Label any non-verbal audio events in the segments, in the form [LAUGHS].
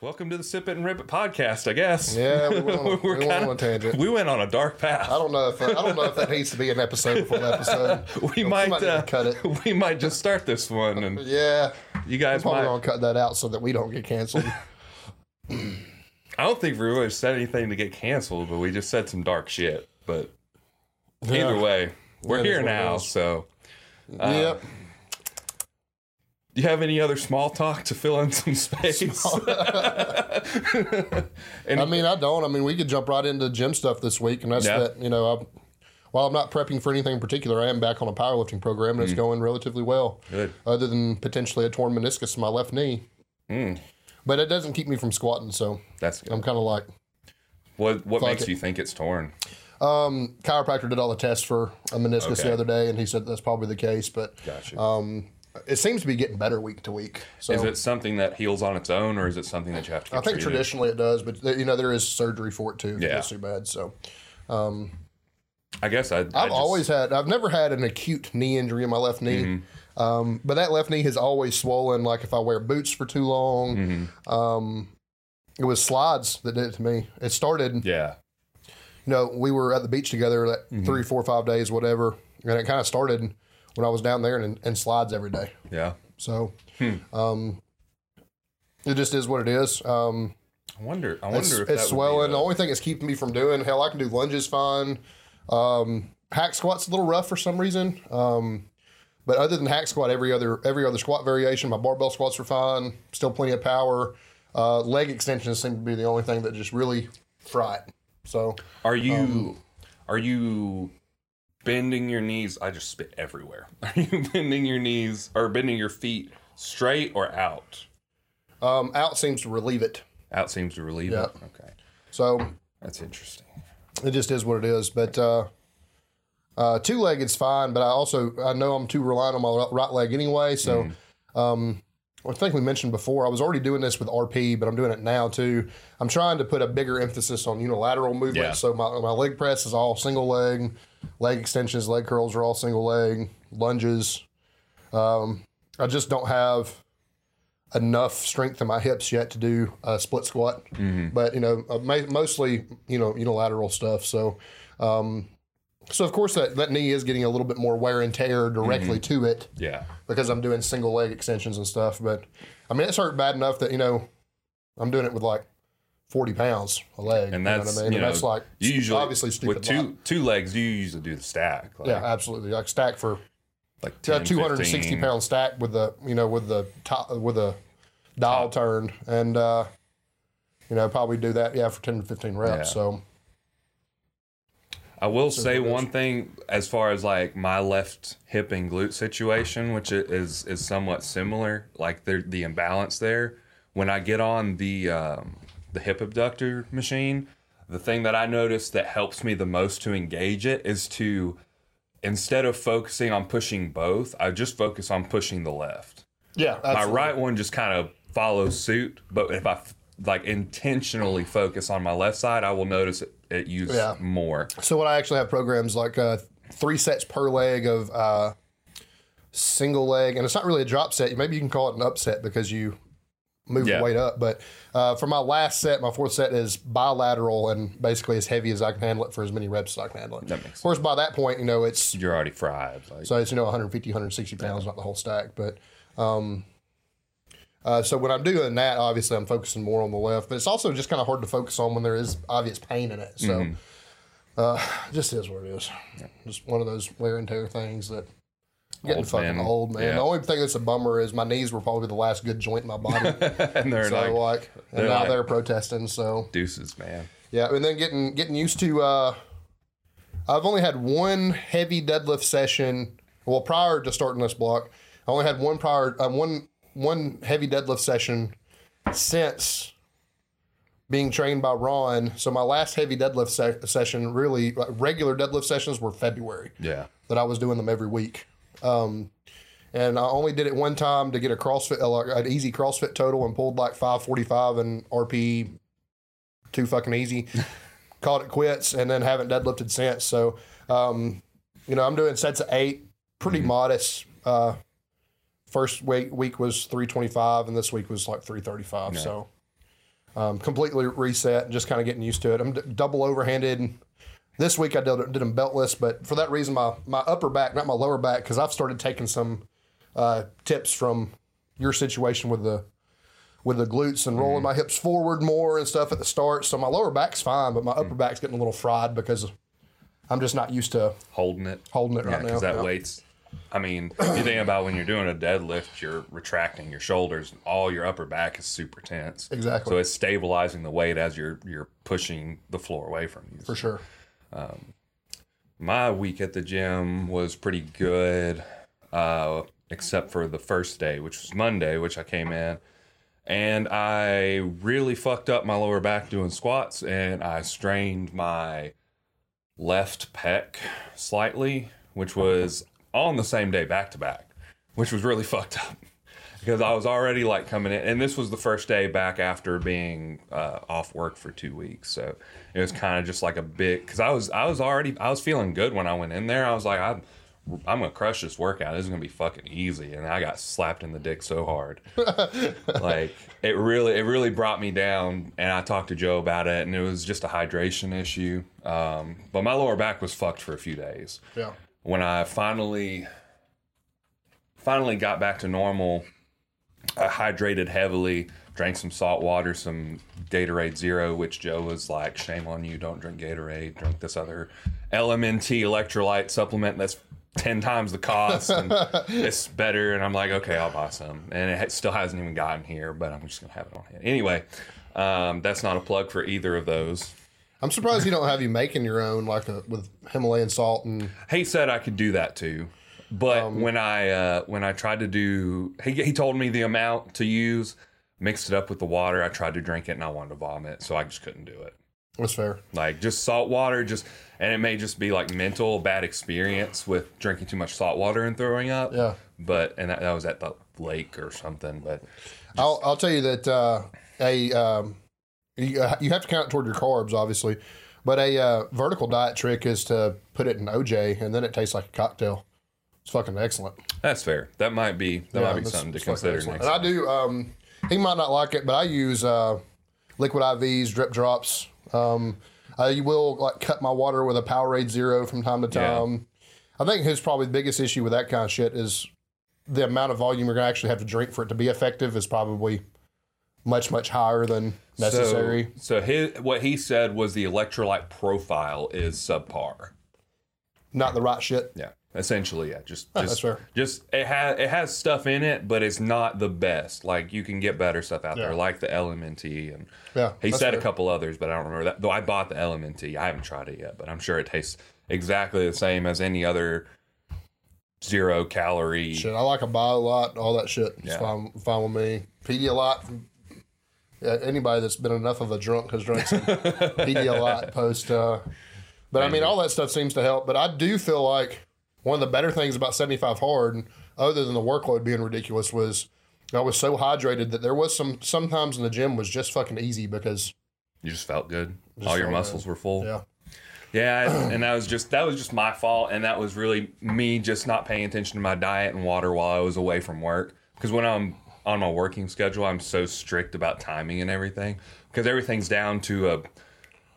Welcome to the Sip It and Rip It podcast, I guess. Yeah, we went on, [LAUGHS] a- we went kinda- a tangent. We went on a dark path. I don't know if I don't know if that needs to be an episode before an episode. [LAUGHS] we might, might need to uh, cut it. [LAUGHS] We might just start this one, and Yeah, you guys probably might. gonna cut that out so that we don't get canceled. I don't think we really said anything to get canceled, but we just said some dark shit. But either way, we're is here now. So, uh, yep. Do you have any other small talk to fill in some space? [LAUGHS] [LAUGHS] I mean, I don't. I mean, we could jump right into gym stuff this week, and that's Yeah. that. You know, I'm, while I'm not prepping for anything in particular, I am back on a powerlifting program, and it's going relatively well. Mm. Good. Other than potentially a torn meniscus in my left knee, Mm, but it doesn't keep me from squatting. So that's good. I'm kind of like, What What makes it. you think it's torn? um, chiropractor did all the tests for a meniscus Okay. the other day, and he said that's probably the case. But Gotcha. um, it seems to be getting better week to week. So is it something that heals on its own, or is it something that you have to? I think treated? traditionally it does, but you know there is surgery for it too. If Yeah. it gets too bad. So I guess I. I've always had. I've never had an acute knee injury in my left knee, Mm-hmm. um, but that left knee has always swollen. Like if I wear boots for too long, Mm-hmm. um, it was slides that did it to me. It started. Yeah. You know, we were at the beach together like Mm-hmm. three, four, five days, whatever, and it kind of started when I was down there and, and slides every day. Yeah. So, Hmm. um, it just is what it is. Um, I wonder. I wonder it's, if it's that would be swelling. a- The only thing it's keeping me from doing, hell, I can do lunges fine. Um, hack squat's a little rough for some reason. Um, but other than hack squat, every other every other squat variation, my barbell squats are fine. Still plenty of power. Uh, leg extensions seem to be the only thing that just really fry it. So Are you um, are you bending your knees? I just spit everywhere. [LAUGHS] Are you bending your knees or bending your feet straight or out? um, out seems to relieve it. Out seems to relieve Yeah. it. Okay, So that's interesting. it just is what it is. But uh, uh, two legged's fine. But I also I know I'm too reliant on my right leg anyway. So um, I think we mentioned before I was already doing this with RP, but I'm doing it now too. I'm trying to put a bigger emphasis on unilateral movement. Yeah. So my my leg press is all single leg, leg extensions, leg curls are all single leg, lunges. Um, I just don't have enough strength in my hips yet to do a split squat. But you know, uh, mostly you know unilateral stuff. So, um, so of course that that knee is getting a little bit more wear and tear directly to it Yeah, because I'm doing single leg extensions and stuff. But I mean, it's hurt bad enough that you know I'm doing it with like 40 pounds a leg. and you know what I mean? you and know, that's like you usually obviously stupid. with two lot. two legs. You usually do the stack. Like, Yeah, absolutely. Like stack for like a 10, 260 15. pound stack with the you know with the top with a dial turned and uh you know probably do that yeah for 10 to 15 reps Yeah. so I will say one thing as far as like my left hip and glute situation, which is is somewhat similar, like the the imbalance there. When I get on the um, the hip abductor machine, the thing that I notice that helps me the most to engage it is to instead of focusing on pushing both, I just focus on pushing the left. yeah My right one just kind of follows suit, but if I like intentionally focus on my left side, I will notice it, it use Yeah. more. so what i actually have programs like uh three sets per leg of uh single leg and it's not really a drop set maybe you can call it an upset because you move Yeah. the weight up but uh, for my last set my fourth set is bilateral and basically as heavy as i can handle it for as many reps as i can handle it That makes of course by that point you know it's You're already fried. Like, So it's you know 150, 160 pounds, not the whole stack. But um, uh, so when I'm doing that, obviously I'm focusing more on the left. But it's also just kind of hard to focus on when there is obvious pain in it. So Mm-hmm. uh, just is what it is. Just one of those wear and tear things that. Getting Old fucking man. old, man. Yeah. The only thing that's a bummer is my knees were probably the last good joint in my body. [LAUGHS] and they're so like like, and they're now like- they're protesting. So deuces, man. yeah, and then getting getting used to. Uh, I've only had one heavy deadlift session. Well, prior to starting this block, I only had one prior uh, one one heavy deadlift session since being trained by Ron. So my last heavy deadlift se- session, really like, regular deadlift sessions, were February Yeah. that I was doing them every week. Um, and I only did it one time to get a CrossFit, uh, like an easy CrossFit total, and pulled like 545 and RP too fucking easy. [LAUGHS] Called it quits, and then haven't deadlifted since. So, um, you know, I'm doing sets of eight, pretty modest. Uh, first week week was 325, and this week was like 335. So, um, completely reset and just kind of getting used to it. I'm d- double overhanded. This week I did, did them beltless, but for that reason, my, my upper back, not my lower back, because I've started taking some uh, tips from your situation with the with the glutes and rolling my hips forward more and stuff at the start. So my lower back's fine, but my upper back's getting a little fried because I'm just not used to Holding it. holding it Yeah, right now. because that Yeah. weight's. I mean, you think about when you're doing a deadlift, you're retracting your shoulders, and all your upper back is super tense. Exactly. So it's stabilizing the weight as you're you're pushing the floor away from you. for sure. My week at the gym was pretty good, uh, except for the first day, which was Monday, which I came in, and I really fucked up my lower back doing squats, and I strained my left pec slightly, which was on the same day back to back, which was really fucked up because I was already like coming in, and this was the first day back after being uh, off work for two weeks. So it was kind of just like a bit because I was I was already I was feeling good when I went in there. I was like I'm I'm gonna crush this workout. This is gonna be fucking easy, and I got slapped in the dick so hard. [LAUGHS] like it really it really brought me down. And I talked to Joe about it, and it was just a hydration issue. Um, but my lower back was fucked for a few days Yeah. when I finally finally got back to normal, I hydrated heavily, drank some salt water, some Gatorade Zero, which Joe was like, "Shame on you! Don't drink Gatorade. Drink this other LMNT electrolyte supplement that's." 10 times the cost and [LAUGHS] it's better and i'm like okay i'll buy some and it still hasn't even gotten here but i'm just gonna have it on hand anyway um, that's not a plug for either of those I'm surprised you don't have you making your own like a, with Himalayan salt and He said I could do that too, but when I uh, when I tried to do, he he told me the amount to use, mixed it up with the water. I tried to drink it and I wanted to vomit, so I just couldn't do it. that's fair. Like just salt water, just and it may just be like mental bad experience with drinking too much salt water and throwing up. Yeah. But and that, that was at the lake or something. But I'll, I'll tell you that uh, a um, you, uh, you have to count toward your carbs, obviously, but a uh, vertical diet trick is to put it in OJ and then it tastes like a cocktail. It's fucking excellent. that's fair. That might be that might be something to consider excellent. next. And I do. Um, he might not like it, but I use uh, liquid IVs, drip drops. Um, I will like cut my water with a Powerade Zero from time to Yeah. time. I think his probably the biggest issue with that kind of shit is the amount of volume you're gonna actually have to drink for it to be effective is probably much much higher than necessary. So, so his what he said was the electrolyte profile is subpar. Not the right shit. Yeah, essentially, yeah. Just, that's just, fair. just it has it has stuff in it, but it's not the best. Like you can get better stuff out Yeah. there, like the LMNT, and Yeah, he said fair. a couple others, but I don't remember that. Though I bought the LMNT, I haven't tried it yet, but I'm sure it tastes exactly the same as any other zero calorie. Shit, I like a bio lot, all that shit. It's Yeah. fine, fine with me. Pedialyte. Yeah, anybody that's been enough of a drunk has drank some [LAUGHS] Pedialyte post. Uh, but I mean, all that stuff seems to help. But I do feel like one of the better things about 75 hard, other than the workload being ridiculous, was I was so hydrated that there was some sometimes in the gym was just fucking easy because You just felt good. All your muscles were full. yeah, Yeah, and that was just that was just my fault, and that was really me just not paying attention to my diet and water while I was away from work. Because when I'm on my working schedule, I'm so strict about timing and everything. Because everything's down to a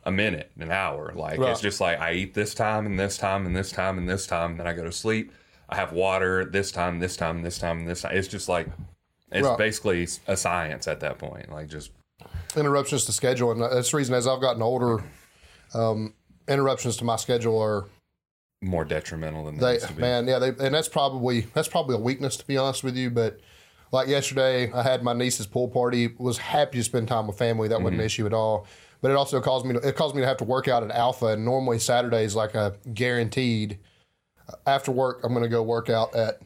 a minute, an hour. Like Right. it's just like I eat this time and this time and this time and this time, and then I go to sleep. I have water this time, this time, this time, this time. It's just like it's Right. basically a science at that point. Like just interruptions to schedule, and that's the reason as I've gotten older, um, interruptions to my schedule are more detrimental than they They used to be. man, yeah, they, and that's probably that's probably a weakness to be honest with you. But like yesterday, I had my niece's pool party. Was happy to spend time with family. That wasn't an issue at all. But it also caused me to it caused me to have to work out at Alpha. And normally Saturdays like a guaranteed. Uh, after work, I'm going to go work out at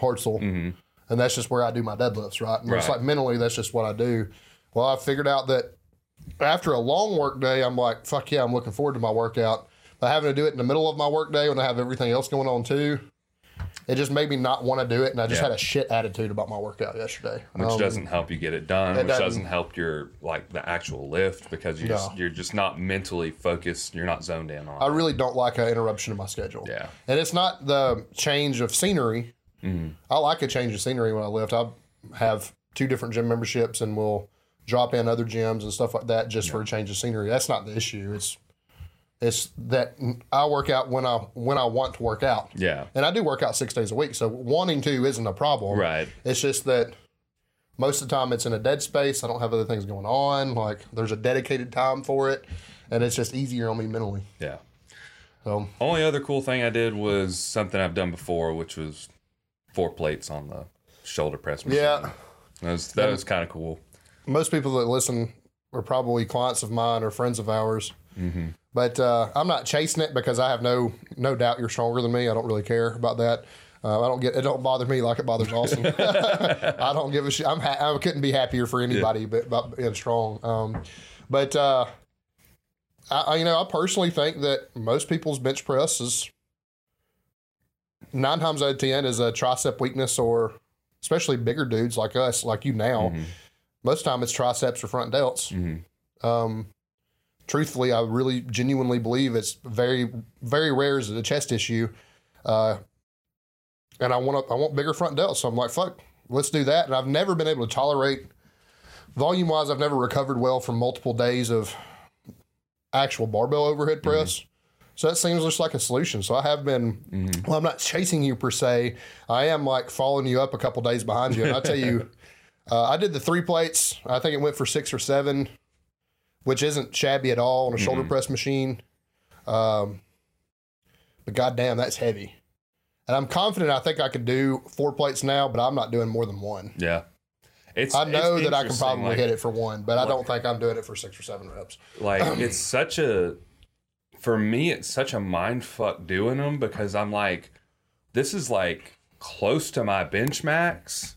Hartsel, mm-hmm. and that's just where I do my deadlifts. Right, and it's like mentally, that's just what I do. Well, I figured out that after a long work day, I'm like, fuck yeah, I'm looking forward to my workout. But having to do it in the middle of my work day when I have everything else going on too, it just made me not want to do it. And I just Yeah. had a shit attitude about my workout yesterday. which Um, doesn't help you get it done, which doesn't. doesn't help your like the actual lift because you're just, you're just not mentally focused. You're not zoned in on. It. I it. really don't like an interruption in my schedule. Yeah. And it's not the change of scenery. Mm-hmm. I like a change of scenery when I lift. I have two different gym memberships and we'll drop in other gyms and stuff like that just for a change of scenery. That's not the issue. It's it's that I work out when I when I want to work out. Yeah. And I do work out six days a week, so wanting to isn't a problem. Right. It's just that most of the time it's in a dead space. I don't have other things going on. Like there's a dedicated time for it, and it's just easier on me mentally. Yeah. So Only other cool thing I did was something I've done before, which was four plates on the shoulder press machine. yeah, That was, that was kind of cool. most people that listen are probably clients of mine or friends of ours. Mm-hmm. But uh, I'm not chasing it because I have no no doubt you're stronger than me. I don't really care about that. Uh, I don't get it. Don't bother me like it bothers Austin. [LAUGHS] I don't give a shit. I'm ha- I couldn't be happier for anybody, but about being strong. Um, but uh, I, you know, I personally think that most people's bench press is nine times out of ten is a tricep weakness, or especially bigger dudes like us, like you now. Mhm. Most time it's triceps or front delts. Mhm. Um, truthfully, I really genuinely believe it's very, very rare as a chest issue. Uh, and I want to, I want bigger front delts. So I'm like, fuck, let's do that. And I've never been able to tolerate volume wise. I've never recovered well from multiple days of actual barbell overhead press. So that seems just like a solution. So I have been, well, I'm not chasing you per se. I am like following you up a couple days behind you. And I tell you, [LAUGHS] uh, I did the three plates. I think it went for six or seven, which isn't shabby at all on a shoulder press machine. Um, but goddamn, that's heavy. And I'm confident I think I could do four plates now, but I'm not doing more than one. Yeah. It's, I know it's that I can probably like- hit it for one, but I don't think I'm doing it for six or seven reps. [CLEARS THROAT] like it's such a for me it's such a mind fuck doing them because i'm like this is like close to my bench max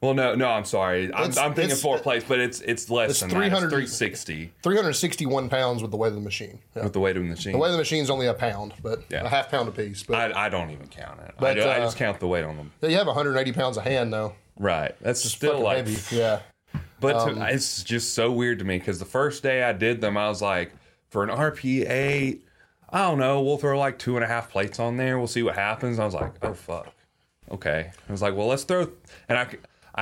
well no no i'm sorry i'm, I'm thinking it's- four plates but it's it's less it's than that it's 360 361 pounds with the weight of the machine. Yeah. with the weight of the machine The weight of the machine's only a pound, but Yeah. a half pound a piece. But I, I don't even count it But, I, I uh, just count the weight on them you have 180 pounds of hand, though. right that's still Fucking like heavy. Yeah. But Um, to, it's just so weird to me because the first day I did them, I was like, for an RP8, I don't know, we'll throw like two and a half plates on there. We'll see what happens. I was like, oh fuck, okay. I was like, well, let's throw, and I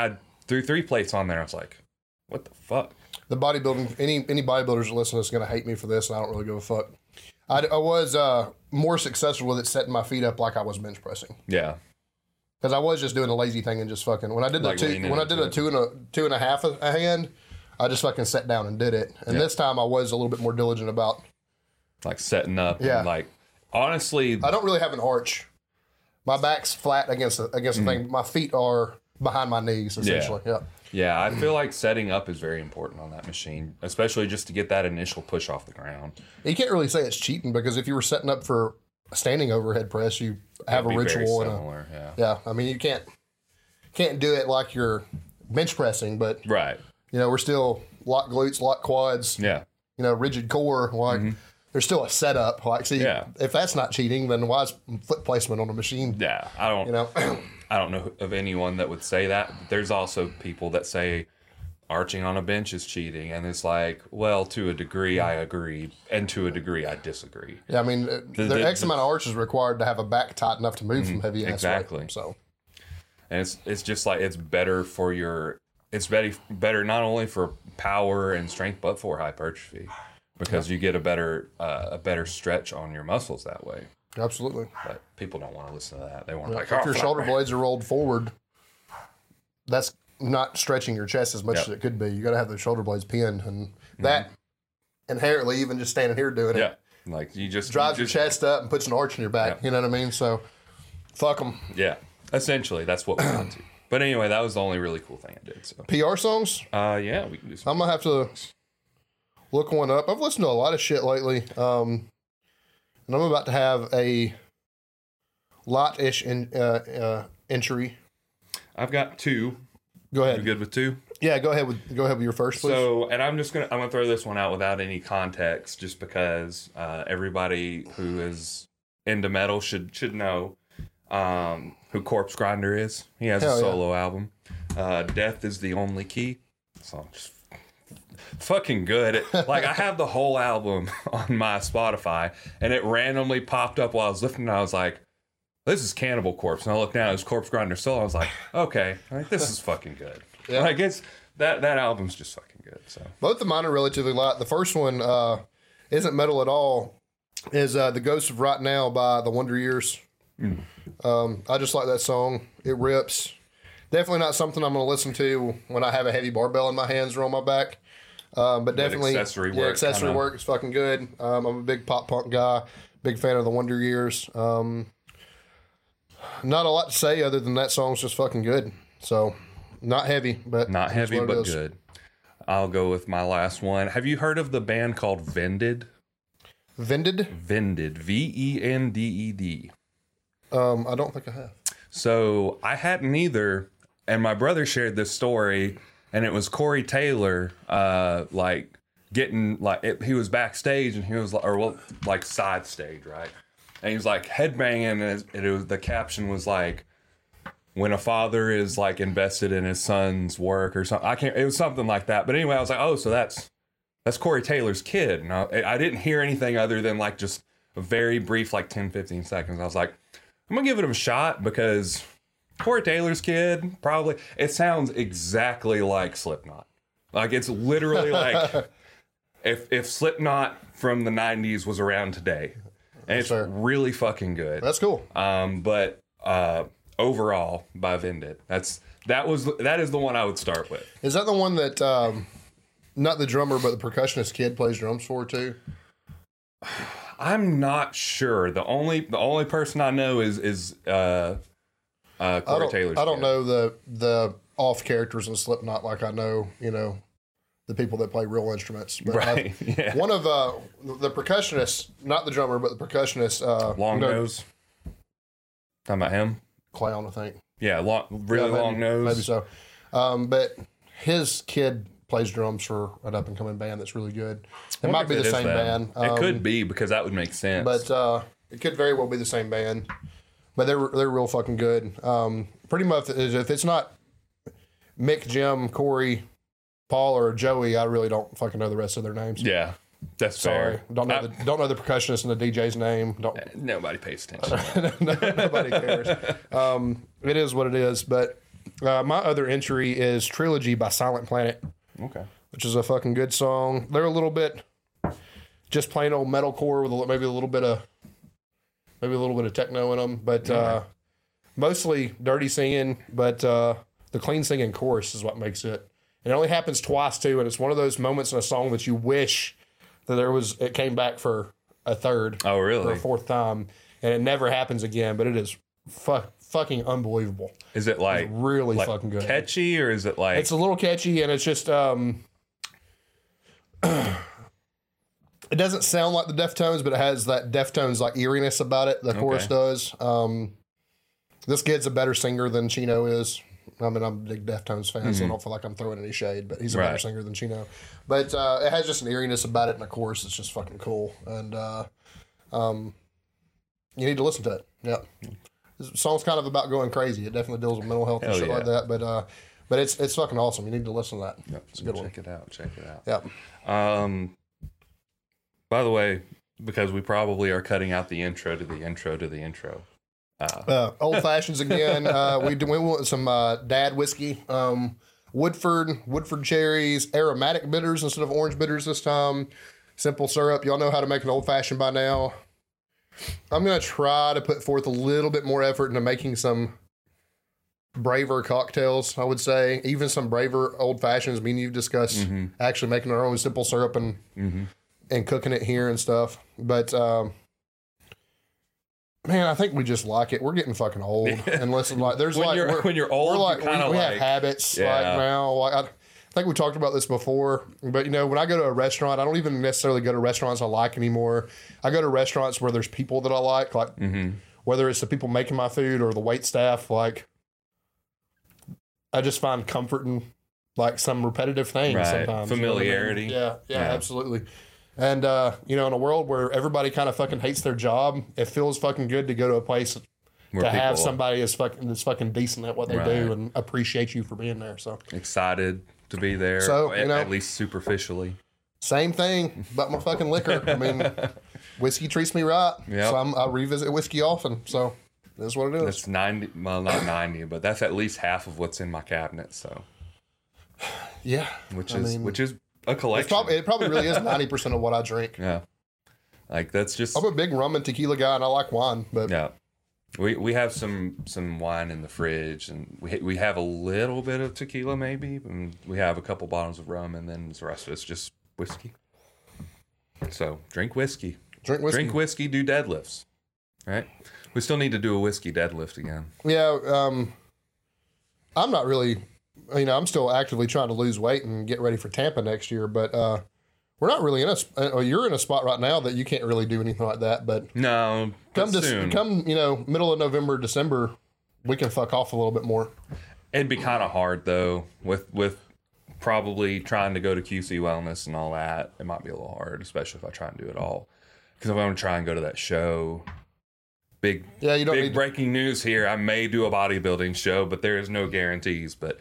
I threw three plates on there. I was like, what the fuck? the bodybuilding any any bodybuilders that listen to this is going to hate me for this, and I don't really give a fuck. I, I was uh, more successful with it setting my feet up like I was bench pressing Yeah, because I was just doing a lazy thing and just fucking when I did the Like two when I did a two and a two and a half a, a hand, I just fucking sat down and did it. And Yeah. this time I was a little bit more diligent about. like setting up. Yeah. And like honestly, I don't really have an arch. My back's flat against the, against the thing. My feet are behind my knees essentially. Yeah. yeah, I feel like setting up is very important on that machine, especially just to get that initial push off the ground. You can't really say it's cheating because if you were setting up for standing overhead press, you have a Be very ritual and a. Yeah, Yeah, I mean you can't can't do it like you're bench pressing, but right. you know we're still lock glutes, lock quads, Yeah. you know rigid core. Like there's still a setup. Like see, Mm-hmm. Yeah. if that's not cheating, then why is foot placement on a machine? Yeah, I don't. You know, [CLEARS THROAT] I don't know of anyone that would say that. There's also people that say arching on a bench is cheating, and it's like, well, to a degree, I agree, and to a degree, I disagree. yeah, I mean there the- X amount of arches required to have a back tight enough to move from heavy ass exactly. weight. So And it's it's just like it's better for your. It's better better not only for power and strength, but for hypertrophy, because you get a better uh, a better stretch on your muscles that way. Absolutely, But people don't want to listen to that. They want to like, if oh, your shoulder man." blades are rolled forward, that's not stretching your chest as much Yep. as it could be. You got to have the shoulder blades pinned, and that inherently, even just standing here doing it, Yeah, like you just drives you your chest up and puts an arch in your back. Yeah. You know what I mean? So, fuck them. Yeah, essentially, that's what we got to. But anyway, that was the only really cool thing I did. So, PR songs. uh, yeah, we can do some. I'm gonna have to look one up. I've listened to a lot of shit lately, um, and I'm about to have a lot-ish in, uh, uh, entry. I've got two. Go You ahead. good with two? Yeah, go ahead with go ahead with your first, please. So, and I'm just gonna I'm gonna throw this one out without any context, just because uh, everybody who is into metal should should know um, who Corpsegrinder is. He has Hell a yeah. solo album. Uh, Death is the only key. So just fucking good. It- like I have the whole album [LAUGHS] on my Spotify, and it randomly popped up while I was listening. I was like. This is Cannibal Corpse, and I looked down. It was Corpsegrinder solo. I was like, okay, like, this is fucking good. Yeah. Like it's that that album's just fucking good. So Both of mine are relatively light. The first one uh, isn't metal at all. Is uh, "The Ghost of Right Now" by the Wonder Years. Um, I just like that song. It rips. Definitely not something I'm going to listen to when I have a heavy barbell in my hands or on my back. Um, but definitely, accessory yeah, work accessory kinda- work is fucking good. Um, I'm a big pop punk guy. Big fan of the Wonder Years. Um, not a lot to say other than that song's just fucking good. So, not heavy, but not heavy, but is. good. I'll go with my last one. Have you heard of the band called Vended? Vended. Vended, V E N D E D. Um, I don't think I have. So I hadn't either, and my brother shared this story, and it was Corey Taylor, uh, like getting like it, he was backstage and he was like, or well, like side stage, right? And he was like headbanging, and it, was the caption was like, "When a father is like invested in his son's work or something." I can't. It was something like that. But anyway, I was like, "Oh, so that's that's Corey Taylor's kid." And I, I didn't hear anything other than like just a very brief, like 10, 15 seconds. I was like, I'm gonna give it a shot because Corey Taylor's kid probably it sounds exactly like Slipknot. Like it's literally like [LAUGHS] if if Slipknot from the '90s was around today, and it's Sure. really fucking good. That's cool. Um, but uh, overall, by Vended, that's that was that is the one I would start with. Is that the one that um, not the drummer but the percussionist kid plays drums for too? [SIGHS] I'm not sure. The only the only person I know is is uh, uh, I don't. Taylor's. I don't kid. know the the off characters in Slipknot like I know you know the people that play real instruments. But I- Right? [LAUGHS] yeah. one of uh, the percussionist, not the drummer, but the percussionist, uh, Long no, nose. Talking about him. clown, I think. Yeah, long, really Yeah, maybe- long nose. Maybe so. Um, but his kid plays drums for an up and coming band that's really good. It might be the same band. it Um, could be because that would make sense. but uh, it could very well be the same band. But they're they're real fucking good. Um, pretty much, if it's not Mick, Jim, Corey, Paul, or Joey, I really don't fucking know the rest of their names. yeah, that's Sorry, fair. don't know I- the don't know the percussionist and the DJ's name. Don't nobody pays [LAUGHS] attention. no, nobody cares. Um, it is what it is. But uh, my other entry is Trilogy by Silent Planet, okay. which is a fucking good song. They're a little bit just plain old metalcore with a, maybe a little bit of maybe a little bit of techno in them, but uh, mostly dirty singing. But uh, the clean singing chorus is what makes it. And it only happens twice too, and it's one of those moments in a song that you wish that there was it came back for a third Oh, really? for a fourth time, and it never happens again. But it is fu- fucking unbelievable. Is it like Really like fucking good. catchy or is it like It's a little catchy, and it's just um, [CLEARS THROAT] it doesn't sound like the Deftones, but it has that Deftones like eeriness about it. The chorus does. Um, this kid's a better singer than Chino is. I mean, I'm a big Deftones fan, so I don't feel like I'm throwing any shade, but he's a better Mm-hmm. Singer than Chino. But uh, it has just an eeriness about it, and the chorus is just fucking cool. And uh, um, you need to listen to it. Yeah. This song's kind of about going crazy. It definitely deals with mental health and Hell shit yeah. like that. But uh, but it's it's fucking awesome. You need to listen to that. Yep, It's a good one. check it out. Check it out. Yeah. Um, by the way, because we probably are cutting out the intro to the intro to the intro. Uh, Uh, old fashions again. Uh, we, do- we with some uh, dad whiskey. Um, Woodford, Woodford cherries, aromatic bitters instead of orange bitters this time. Simple syrup. Y'all know how to make an old fashioned by now. I'm gonna try to put forth a little bit more effort into making some braver cocktails. I would say even some braver old fashions. Me and you discussed actually making our own simple syrup and mhm. And cooking it here and stuff. But um, man, I think we just like it. We're getting fucking old, [LAUGHS] and listen, like there's When like you're- when you're old, we're like we, we have habits Yeah. like now. Like I, I think we talked about this before, but you know, when I go to a restaurant, I don't even necessarily go to restaurants I like anymore. I go to restaurants where there's people that I like, like Mm-hmm. whether it's the people making my food or the wait staff. Like, I just find comfort in like some repetitive things Right. sometimes. you know I mean? Familiarity. Yeah, yeah, Yeah. absolutely. And uh, you know, in a world where everybody kind of fucking hates their job, it feels fucking good to go to a place Where to have people somebody that's fucking that's fucking decent at what they Right. do and appreciate you for being there. So excited to be there. So, you at, know- at least superficially. same thing, but my fucking liquor. I mean, [LAUGHS] whiskey treats me right, Yep. so I'm, I revisit whiskey often. So that's what it is. That's ninety. Well, not ninety, but that's at least half of what's in my cabinet. So [SIGHS] Yeah, which I is mean, which is a it's collection. probably, it probably really is [LAUGHS] ninety percent of what I drink. yeah, like that's just I'm a big rum and tequila guy, and I like wine, but yeah. We we have some some wine in the fridge, and we we have a little bit of tequila maybe, and we have a couple bottles of rum, and then the rest of it's just whiskey. So drink whiskey, drink whiskey. drink whiskey, do deadlifts. Right? We still need to do a whiskey deadlift again. Yeah, um, I'm not really, you know, I'm still actively trying to lose weight and get ready for Tampa next year, but uh, we're not really in a. uh, You're in a spot right now that you can't really do anything like that. But No, come but to soon. come, you know, middle of November, December, we can fuck off a little bit more. It'd be kind of hard though, with with probably trying to go to QC Wellness and all that. It might be a little hard, especially if I try and do it all. Because if I want to try and go to that show, big Yeah, you don't big breaking news here. I may do a bodybuilding show, but there is no guarantees. But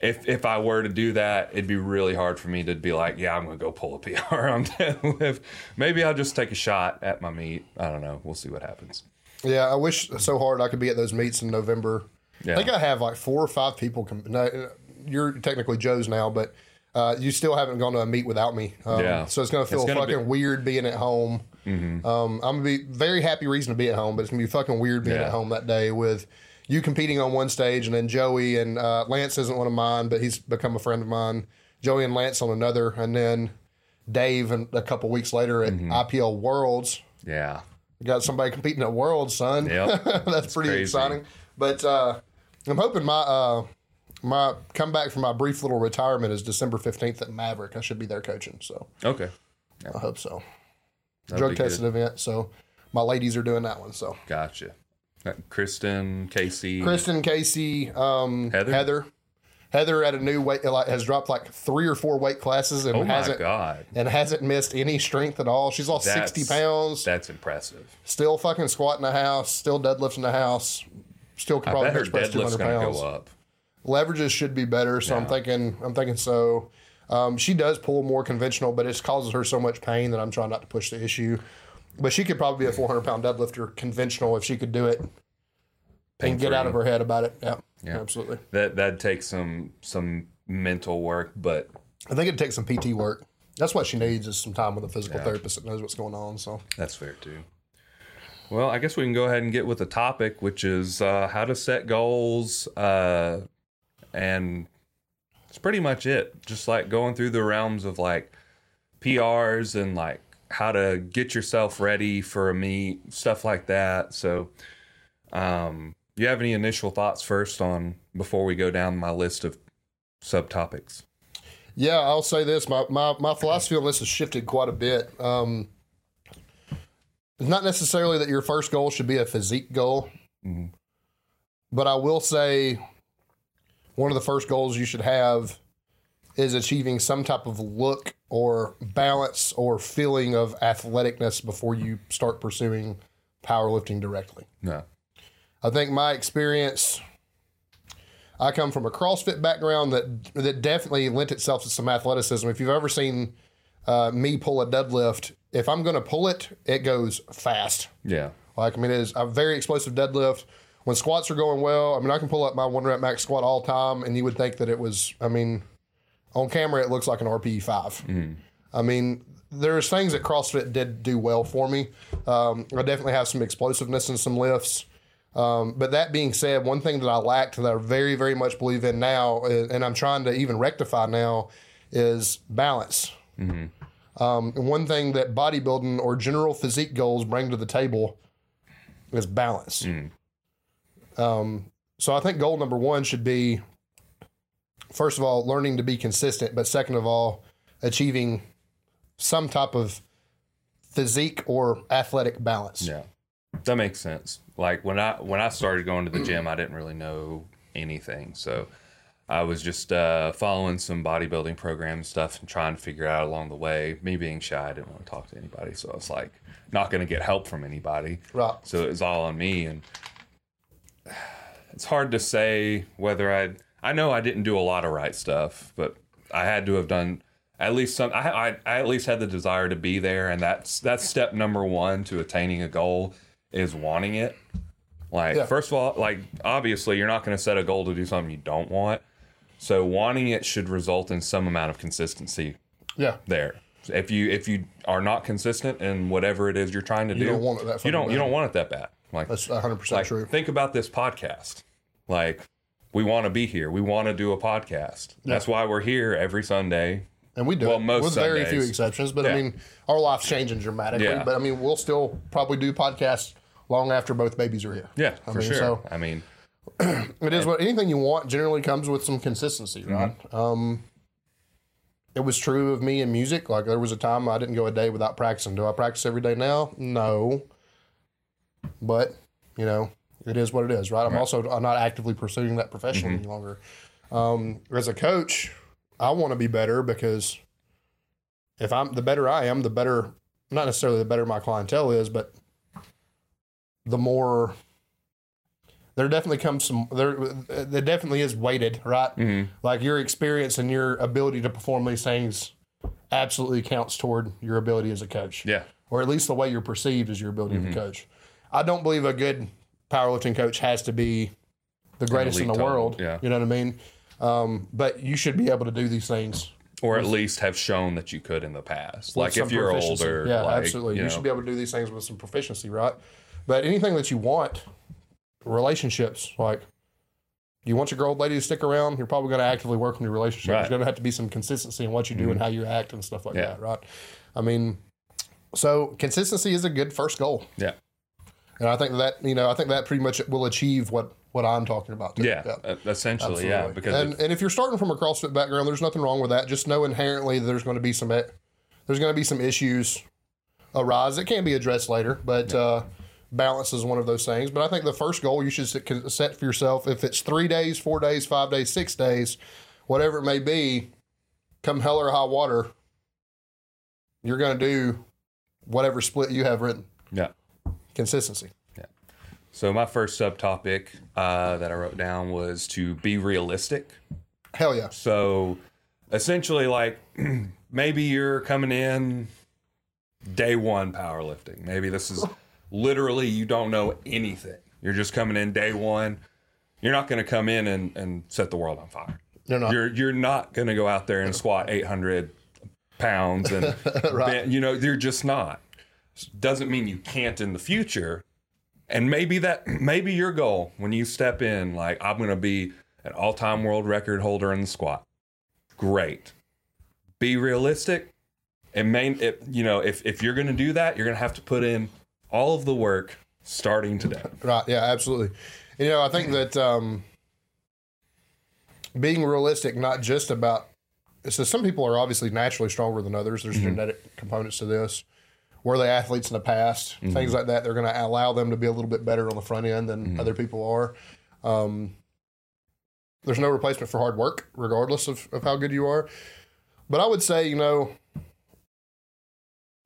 if if I were to do that, it'd be really hard for me to be like, yeah, I'm gonna go pull a [LAUGHS] PR on deadlift. Maybe I'll just take a shot at my meet. I don't know. We'll see what happens. yeah, I wish so hard I could be at those meets in November. Yeah. I think I have like four or five people. Com- no, you're technically Joe's now, but uh, you still haven't gone to a meet without me. Um, Yeah. So it's gonna feel It's gonna fucking be- Mm-hmm. weird being at home. Um, I'm gonna be very happy reason to be at home, but it's gonna be fucking weird being Yeah. at home that day with you competing on one stage and then Joey and uh, Lance isn't one of mine, but he's become a friend of mine. Joey and Lance on another, and then Dave and a couple weeks later at Mm-hmm. IPL Worlds. Yeah. We got somebody competing at Worlds, son. Yep. [LAUGHS] That's pretty crazy. exciting. But uh, I'm hoping my uh, my comeback from my brief little retirement is December 15th at Maverick. I should be there coaching, so Okay. I hope so. That'd Drug tested event, so my ladies are doing that one. So Gotcha. Uh, Kristen, Casey. Kristen, Casey, um, Heather? Heather, Heather at a new weight like, has dropped like three or four weight classes and Oh hasn't god. and hasn't missed any strength at all. She's lost That's- 60 pounds. That's impressive. Still fucking squatting the house. Still deadlifting the house. Still could probably bench press 200 gonna pounds. go up. leverages should be better. So I'm thinking, I'm thinking so. Um, she does pull more conventional, but it causes her so much pain that I'm trying not to push the issue. But she could probably be a 400 pound deadlifter conventional if she could do it and get out of her head about it. Yeah, Yeah. absolutely. That that takes some some mental work, but I think it'd take some PT work. That's what she needs is some time with a physical therapist that knows what's going on. So that's fair too. Well, I guess we can go ahead and get with the topic, which is uh, how to set goals, uh, and it's pretty much it. Just like going through the realms of like PRs and like how to get yourself ready for a meet, stuff like that. So, um, you have any initial thoughts first on before we go down my list of subtopics? yeah, I'll say this: my my, my philosophy on this has shifted quite a bit. Um, it's not necessarily that your first goal should be a physique goal, Mhm. but I will say one of the first goals you should have is achieving some type of look or balance or feeling of athleticness before you start pursuing powerlifting directly. No. I think my experience. I come from a CrossFit background that that definitely lent itself to some athleticism. If you've ever seen uh, me pull a deadlift, if I'm going to pull it, it goes fast. Yeah. Like I mean, it is a very explosive deadlift. When squats are going well, I mean, I can pull up my one rep max squat all time, and you would think that it was. I mean, on camera, it looks like an RPE 5 I mean, there's things that CrossFit did do well for me. Um, I definitely have some explosiveness and some lifts. Um, but that being said, one thing that I lacked that I very, very much believe in now, uh, and I'm trying to even rectify now, is balance. Um, one thing that bodybuilding or general physique goals bring to the table is balance. Um, so I think goal number one should be, first of all, learning to be consistent, but second of all, achieving some type of physique or athletic balance. Yeah. That makes sense. Like when I when I started going to the gym, I didn't really know anything. So I was just uh, following some bodybuilding program stuff and trying to figure out along the way. Me being shy, I didn't want to talk to anybody, so I was like not going to get help from anybody. Right. So it was all on me, and [SIGHS] it's hard to say whether I. I know I didn't do a lot of right stuff, but I had to have done at least some. I, I, I at least had the desire to be there, and that's that's step number one to attaining a goal is wanting it. Like Yeah. first of all, like obviously you're not going to set a goal to do something you don't want, So wanting it should result in some amount of consistency Yeah. there. If you if you are not consistent in whatever it is you're trying to do, don't want it that you don't you don't want it that bad. Like That's 100% like true. think about this podcast. Like we want to be here. We want to do a podcast. That's why we're here every Sunday. And we do well, it most with very few exceptions. But Yeah. I mean, our life's changing dramatically. Yeah. But I mean, we'll still probably do podcasts long after both babies are here. Yeah, I for mean, sure. so- I mean, [CLEARS THROAT] It is what anything you want generally comes with some consistency, right? Um, it was true of me in music. Like there was a time I didn't go a day without practicing. Do I practice every day now? No. But you know, it is what it is, right? I'm also I'm not actively pursuing that profession any longer. Um, as a coach, I want to be better because if I'm the better I am, the better not necessarily the better my clientele is, but the more there definitely comes some there there definitely is weighted right Mm-hmm. like your experience and your ability to perform these things absolutely counts toward your ability as a coach yeah, or at least the way you're perceived as your ability Mm-hmm. as a coach i don't believe a good powerlifting coach has to be the greatest in the world total, yeah. you know what i mean? Um, but you should be able to do these things. Or at least have shown that you could in the past. Like if you're older, yeah like, absolutely. you, You, know, should be able to do these things with some proficiency right? But anything that you want relationships like you want your girl lady to stick around you're probably going to actively work on your relationship. Right. there's going to have to be some consistency in what you do and how you act and stuff like Yeah. that right? I mean so consistency is a good first goal. Yeah, and i think that you know i think that pretty much will achieve what what i'm talking about too. yeah, uh, essentially, yeah. Because and, if- and if you're starting from a CrossFit background, there's nothing wrong with that. Just know inherently that there's going to be some there's going to be some issues arise that can be addressed later, but uh, balance is one of those things. But I think the first goal you should set- set for yourself, if it's three days, four days, five days, six days, whatever it may be, come hell or high water, you're going to do whatever split you have written. yeah. Consistency. Yeah. So my first subtopic uh, that I wrote down was to be realistic. Hell yeah. So essentially, like [CLEARS THROAT] maybe you're coming in day one powerlifting. Maybe this is [LAUGHS] literally you don't know anything. You're just coming in day one. You're not going to come in and, and set the world on fire. You're not. You're you're not going to go out there and squat 800 pounds and [LAUGHS] bend- you know you're just not. Doesn't mean you can't in the future. And maybe that maybe your goal when you step in, like I'm going to be an all-time world record holder in the squat. Great. Be realistic. It may it, you know if if you're going to do that, you're going to have to put in all of the work starting today. Right. Yeah, absolutely. You know, I think that um, being realistic, not just about, so some people are obviously naturally stronger than others. There's genetic components to this. Were they athletes in the past? Things like that. They're going to allow them to be a little bit better on the front end than other people are. Um, there's no replacement for hard work, regardless of, of how good you are. But I would say, you know,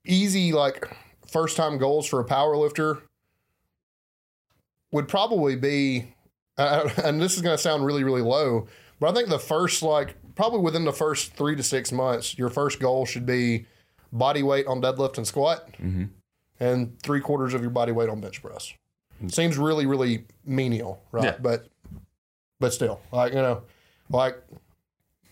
easy, like first time goals for a power lifter would probably be, uh, and this is going to sound really, really low, but I think the first, like, probably within the first three to six months, your first goal should be body weight on deadlift and squat mm-hmm. and three quarters of your body weight on bench press. Mm. Seems really, really menial, right? Yeah. But, but still, like, you know, like,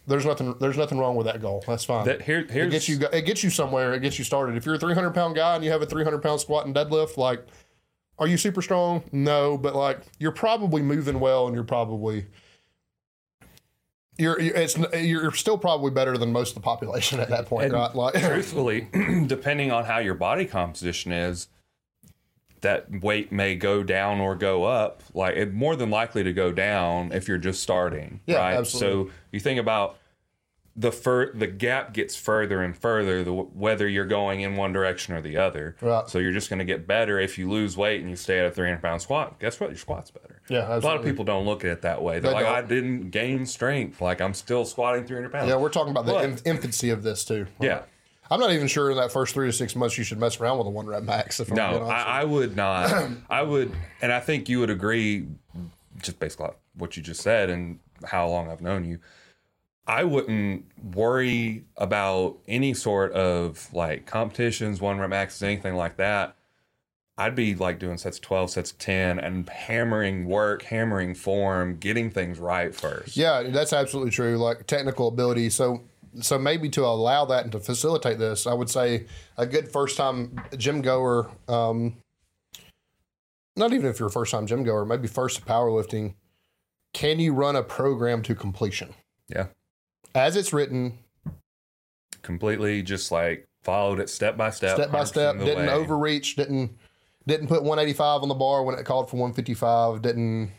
there's nothing, there's nothing wrong with that goal. That's fine. That here it gets you, it gets you somewhere. It gets you started. If you're a 300 pound guy and you have a 300 pound squat and deadlift, like, are you super strong? No, but like you're probably moving well, and you're probably you're, it's you're still probably better than most of the population at that point, point, right? Like, [LAUGHS] truthfully, [CLEARS THROAT] depending on how your body composition is, that weight may go down or go up. Like it more than likely to go down if you're just starting. Yeah, right. absolutely. So you think about the fur the gap gets further and further the whether you're going in one direction or the other. Right. So you're just going to get better if you lose weight and you stay at a 300 pound squat. Guess what? Your squat's better. Yeah, A lot of people don't look at it that way. They're They like, don't. I didn't gain strength. Like I'm still squatting 300 pounds. yeah, we're talking about the in- infancy of this too. yeah. I'm not even sure in that first three to six months you should mess around with a one rep max. If I'm No, I, I would not. [CLEARS THROAT] I would, and I think you would agree, just based on what you just said and how long I've known you. I wouldn't worry about any sort of like competitions, one rep maxes, anything like that. I'd be like doing sets 12, sets 10, and hammering work, hammering form, getting things right first. Yeah, that's absolutely true. Like technical ability. So, so maybe to allow that and to facilitate this, I would say a good first time gym goer. Um, not even if you're a first time gym goer, maybe first to powerlifting. Can you run a program to completion Yeah. As it's written, Completely just like followed it step by step. step by step? Didn't overreach. Didn't didn't put 185 on the bar when it called for 155. Didn't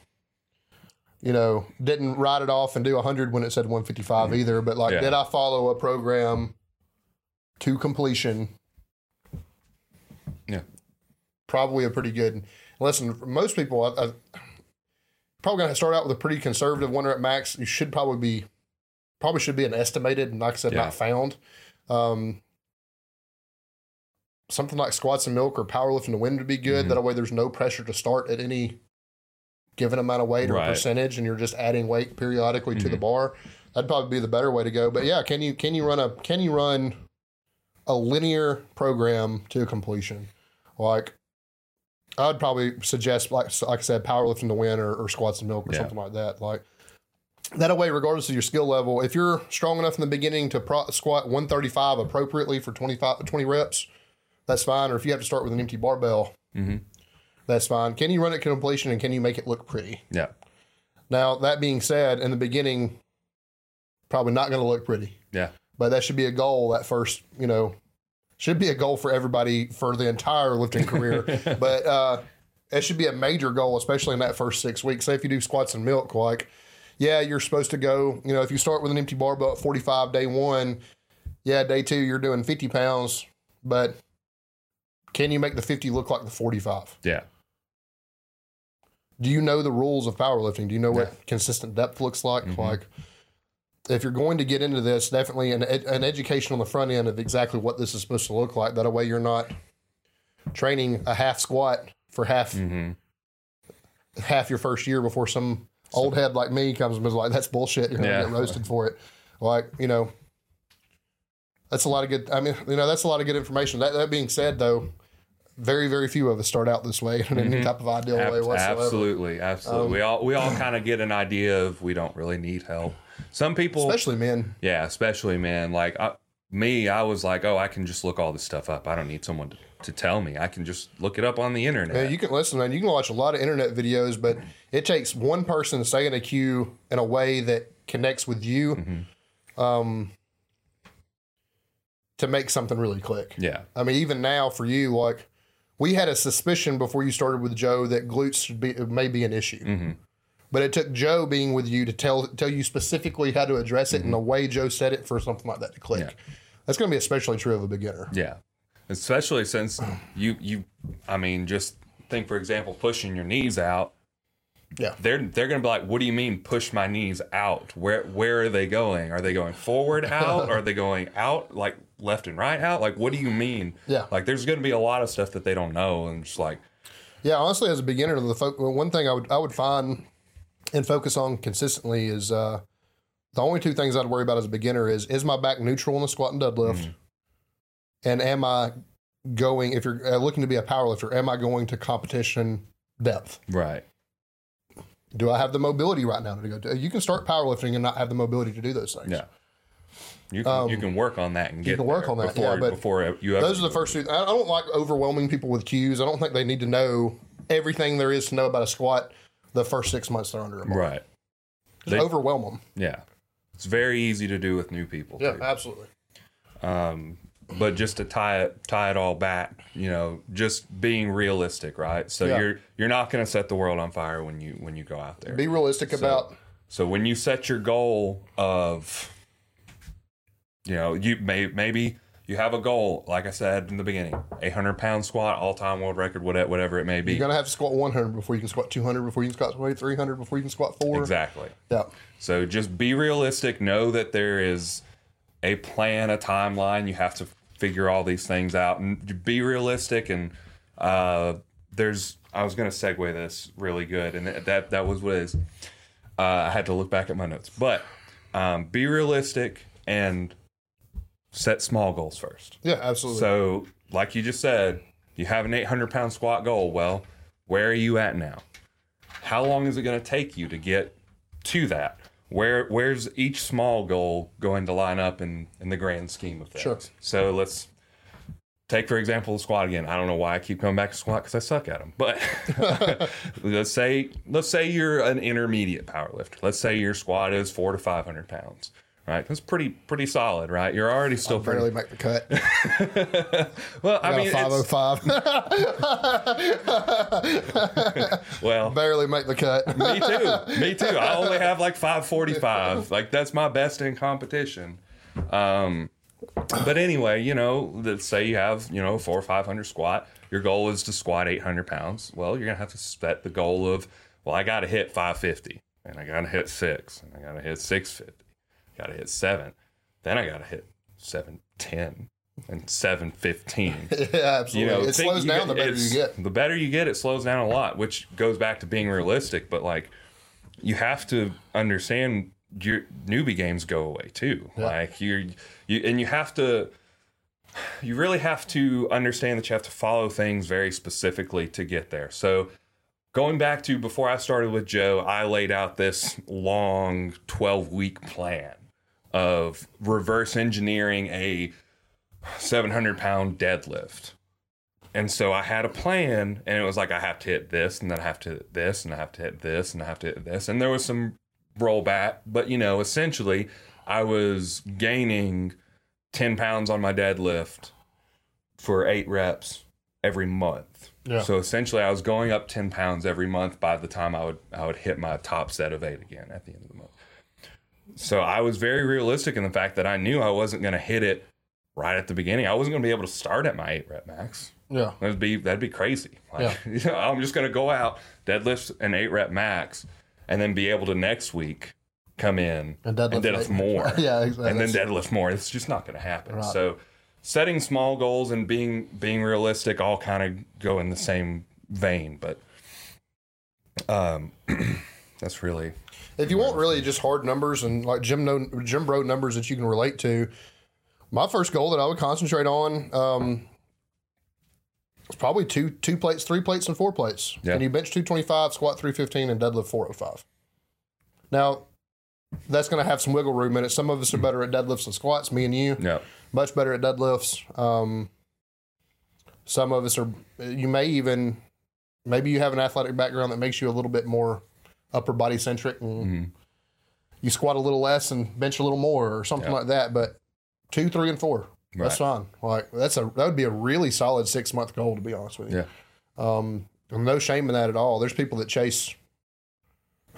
you know? Didn't write it off and do 100 when it said 155 either. But like, Mm-hmm. Yeah. did I follow a program to completion? Yeah. Probably a pretty good. Listen, for most people, I, I probably going to start out with a pretty conservative one at max. You should probably be, probably should be an estimated, and like I said, Yeah. not found. Um, something like squats and milk or powerlifting to win would be good. Mhm. That way, there's no pressure to start at any given amount of weight or Right. percentage, and you're just adding weight periodically to the Mhm. bar. That'd probably be the better way to go. But yeah, can you can you run a can you run a linear program to completion? Like I'd probably suggest like like I said, powerlifting to win or, or squats and milk or Yeah. something like that. Like that way, regardless of your skill level, if you're strong enough in the beginning to pro- squat 135 appropriately for 25 20 reps, that's fine. Or if you have to start with an empty barbell, Mhm. that's fine. Can you run it to completion and can you make it look pretty? Yeah. Now, that being said, in the beginning, probably not going to look pretty, Yeah. but that should be a goal. That first, you know, should be a goal for everybody for the entire lifting career. [LAUGHS] but uh, it should be a major goal, especially in that first six weeks. Say if you do squats and milk, like, yeah, you're supposed to go, you know, if you start with an empty barbell at 45 day one, yeah, day two, you're doing 50 pounds, but can you make the 50 look like the 45? Yeah. do you know the rules of powerlifting? Do you know what consistent depth looks like? Mhm. Like, if you're going to get into this, definitely an, ed- an education on the front end of exactly what this is supposed to look like. That way, you're not training a half squat for half hmm half your first year before some old head like me comes and is like, "That's bullshit. You're gonna Yeah. get roasted for it." Like, you know, that's a lot of good. I mean, you know, that's a lot of good information. That, that being said, though, very very few of us start out this way [LAUGHS] in any type of ideal way whatsoever. absolutely. Absolutely. Um, we all we all kind of get an idea of we don't really need help. Some people Especially men. Yeah, especially men. Like I, me, I was like, oh, I can just look all this stuff up. I don't need someone to, to tell me. I can just look it up on the internet. Yeah, you can listen, man. You can watch a lot of internet videos, but it takes one person saying a cue in a way that connects with you Mm-hmm. um, to make something really click. yeah, I mean, even now for you, like we had a suspicion before you started with Joe that glutes should be may be an issue, Mm-hmm. but it took Joe being with you to tell tell you specifically how to address it in the way Joe said it for something like that to click. Mm-hmm. Yeah. That's going to be especially true of a beginner. yeah. Especially since [CLEARS THROAT] you you, I mean, just think for example, pushing your knees out. Yeah. They're they're gonna be like, what do you mean push my knees out? Where where are they going? Are they going forward out? are they going out like left and right out? Like what do you mean? Yeah. Like there's gonna be a lot of stuff that they don't know and just like Yeah, honestly, as a beginner, the fo- one thing I would I would find and focus on consistently is uh, the only two things I'd worry about as a beginner is is my back neutral in the squat and deadlift, and am I going if you're uh, looking to be a powerlifter, am I going to competition depth? right. Do I have the mobility right now to go? To, you can start powerlifting and not have the mobility to do those things. Yeah. You can you can work on that and get Um, can work on that, before, yeah, but before you Those are the first two. I I don't like overwhelming people with cues. I don't think they need to know everything there is to know about a squat the first six months they're under a bar. right. Just They- overwhelm them. Yeah. It's very easy to do with new people. Yeah, too. absolutely. Um, but just to tie it tie it all back, you know, just being realistic, right? So Yeah. you're you're not going to set the world on fire when you when you go out there. Be realistic about So when you set your goal of, you know, you may maybe you have a goal, like I said in the beginning, a hundred pound squat, all time world record, whatever, whatever it may be. you're gonna have to squat 100 before you can squat 200 before you can squat 300 before you can squat four. Exactly. Yeah, So just be realistic. Know that there is a plan, a timeline. You have to figure all these things out and be realistic. And uh, there's, I was going to segue this really good, and that that was what it is. Uh, I had to look back at my notes, but um, be realistic and set small goals first. yeah, absolutely. So, like you just said, You have an 800 pound squat goal. Well, where are you at now? How long is it going to take you to get to that? Where where's each small goal going to line up in in the grand scheme of things? Sure. So let's take for example the squat again. I don't know why I keep coming back to squat because I suck at them. But [LAUGHS] let's say let's say you're an intermediate power lifter. Let's say your squat is four to five hundred pounds. Right, that's pretty pretty solid, right? You're already still pretty Barely make the cut. [LAUGHS] well. I Got mean, five oh five. [LAUGHS] [LAUGHS] well, Barely make the cut. me too. Me too. I only have like 545. Like that's my best in competition. Um, but anyway, you know, let's say you have, you know, four or 500 squat. Your goal is to squat 800 pounds. Well, you're going to have to set the goal of, well, I got to hit 550 and I got to hit six and I got to hit 650. Got to hit seven. Then I got to hit 710 and 715 [LAUGHS] yeah, absolutely. you know, it slows down the better you get. The better you get, it slows down a lot, which goes back to being realistic. But like, you have to understand your newbie gains go away too. Like you're, you and you have to, you really have to understand that you have to follow things very specifically to get there. So. Going back to before I started with Joe, I laid out this long 12 week plan of reverse engineering a 700 pound deadlift. And so I had a plan, and it was like I have to hit this, and then I have to hit this, and I have to hit this, and I have to hit this. And there was some rollback, but you know, essentially, I was gaining 10 pounds on my deadlift for eight reps every month. Yeah. So essentially, I was going up 10 pounds every month by the time I would I would hit my top set of eight again at the end of the month. So I was very realistic in the fact that I knew I wasn't going to hit it right at the beginning. I wasn't going to be able to start at my eight rep max. Yeah. That'd be that'd be crazy. Like, [LAUGHS] you know, I'm just gonna go out, deadlift an eight rep max, and then be able to next week come in And deadlift deadlift more. [LAUGHS] Yeah, exactly. And then deadlift more. It's just not gonna happen. Right. So setting small goals and being being realistic all kind of go in the same vein, but um [CLEARS THROAT] that's really If you want really just hard numbers and like Jim no, gym bro numbers that you can relate to, my first goal that I would concentrate on um, is probably two two plates, three plates, and four plates. Yeah. And you bench two twenty five, squat three fifteen, and deadlift four hundred five. Now, that's going to have some wiggle room in it. Some of us are better at deadlifts and squats. Me and you, no. much better at deadlifts. Um, some of us are. You may even maybe you have an athletic background that makes you a little bit more upper body centric, and Mm-hmm. you squat a little less and bench a little more, or something Yeah. like that. But two, three, and four. That's fine. Like that's a that would be a really solid six month goal to be honest with you. Yeah. Um, no shame in that at all. There's people that chase.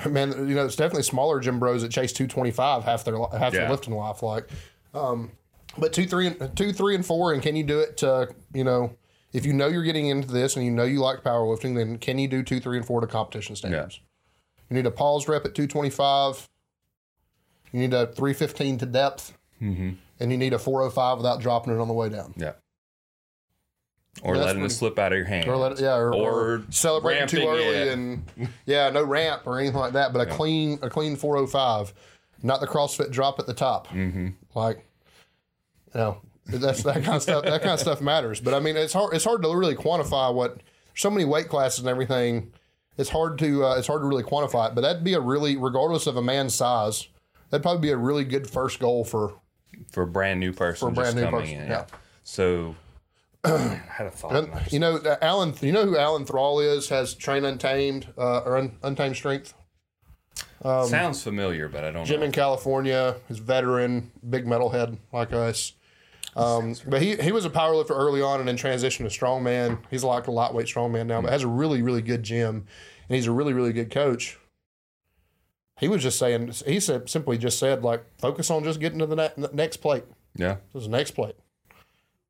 Man, you know, it's definitely smaller gym bros that chase 225 half their half their lifting life. Like, um, but two, three, and two, three, and four, and can you do it? To, you know, if you know you're getting into this and you know you like powerlifting, then can you do two, three, and four to competition standards? You need a pause rep at 225. You need a 315 to depth, Mm-hmm. and you need a 405 without dropping it on the way down. Yeah. Or That's letting it slip out of your hand. Or let it, yeah, or, Or or celebrating too early it. and yeah, no ramp or anything like that. But a clean, a clean 405, not the CrossFit drop at the top. Mm-hmm. Like, you know, that's that kind of stuff. That kind of stuff matters. But I mean, it's hard. It's hard to really quantify what. So many weight classes and everything. It's hard to uh, it's hard to really quantify it. But that'd be a really, regardless of a man's size, that'd probably be a really good first goal for for a brand new person For a brand just new coming person, in. yeah. So [CLEARS THROAT] I had a thought. and you know Alan. You know who Alan Thrall is? Has train untamed uh, or un, untamed strength. sounds familiar, but I don't know. Jim know. in California, is veteran, big metalhead like us. Um, but he, he was a powerlifter early on and then transitioned to strongman. He's like a lightweight strongman now, but has a really, really good gym and he's a really, really good coach. He was just saying, he said, simply just said, like, focus on just getting to the ne- next plate. Yeah. This is the next plate.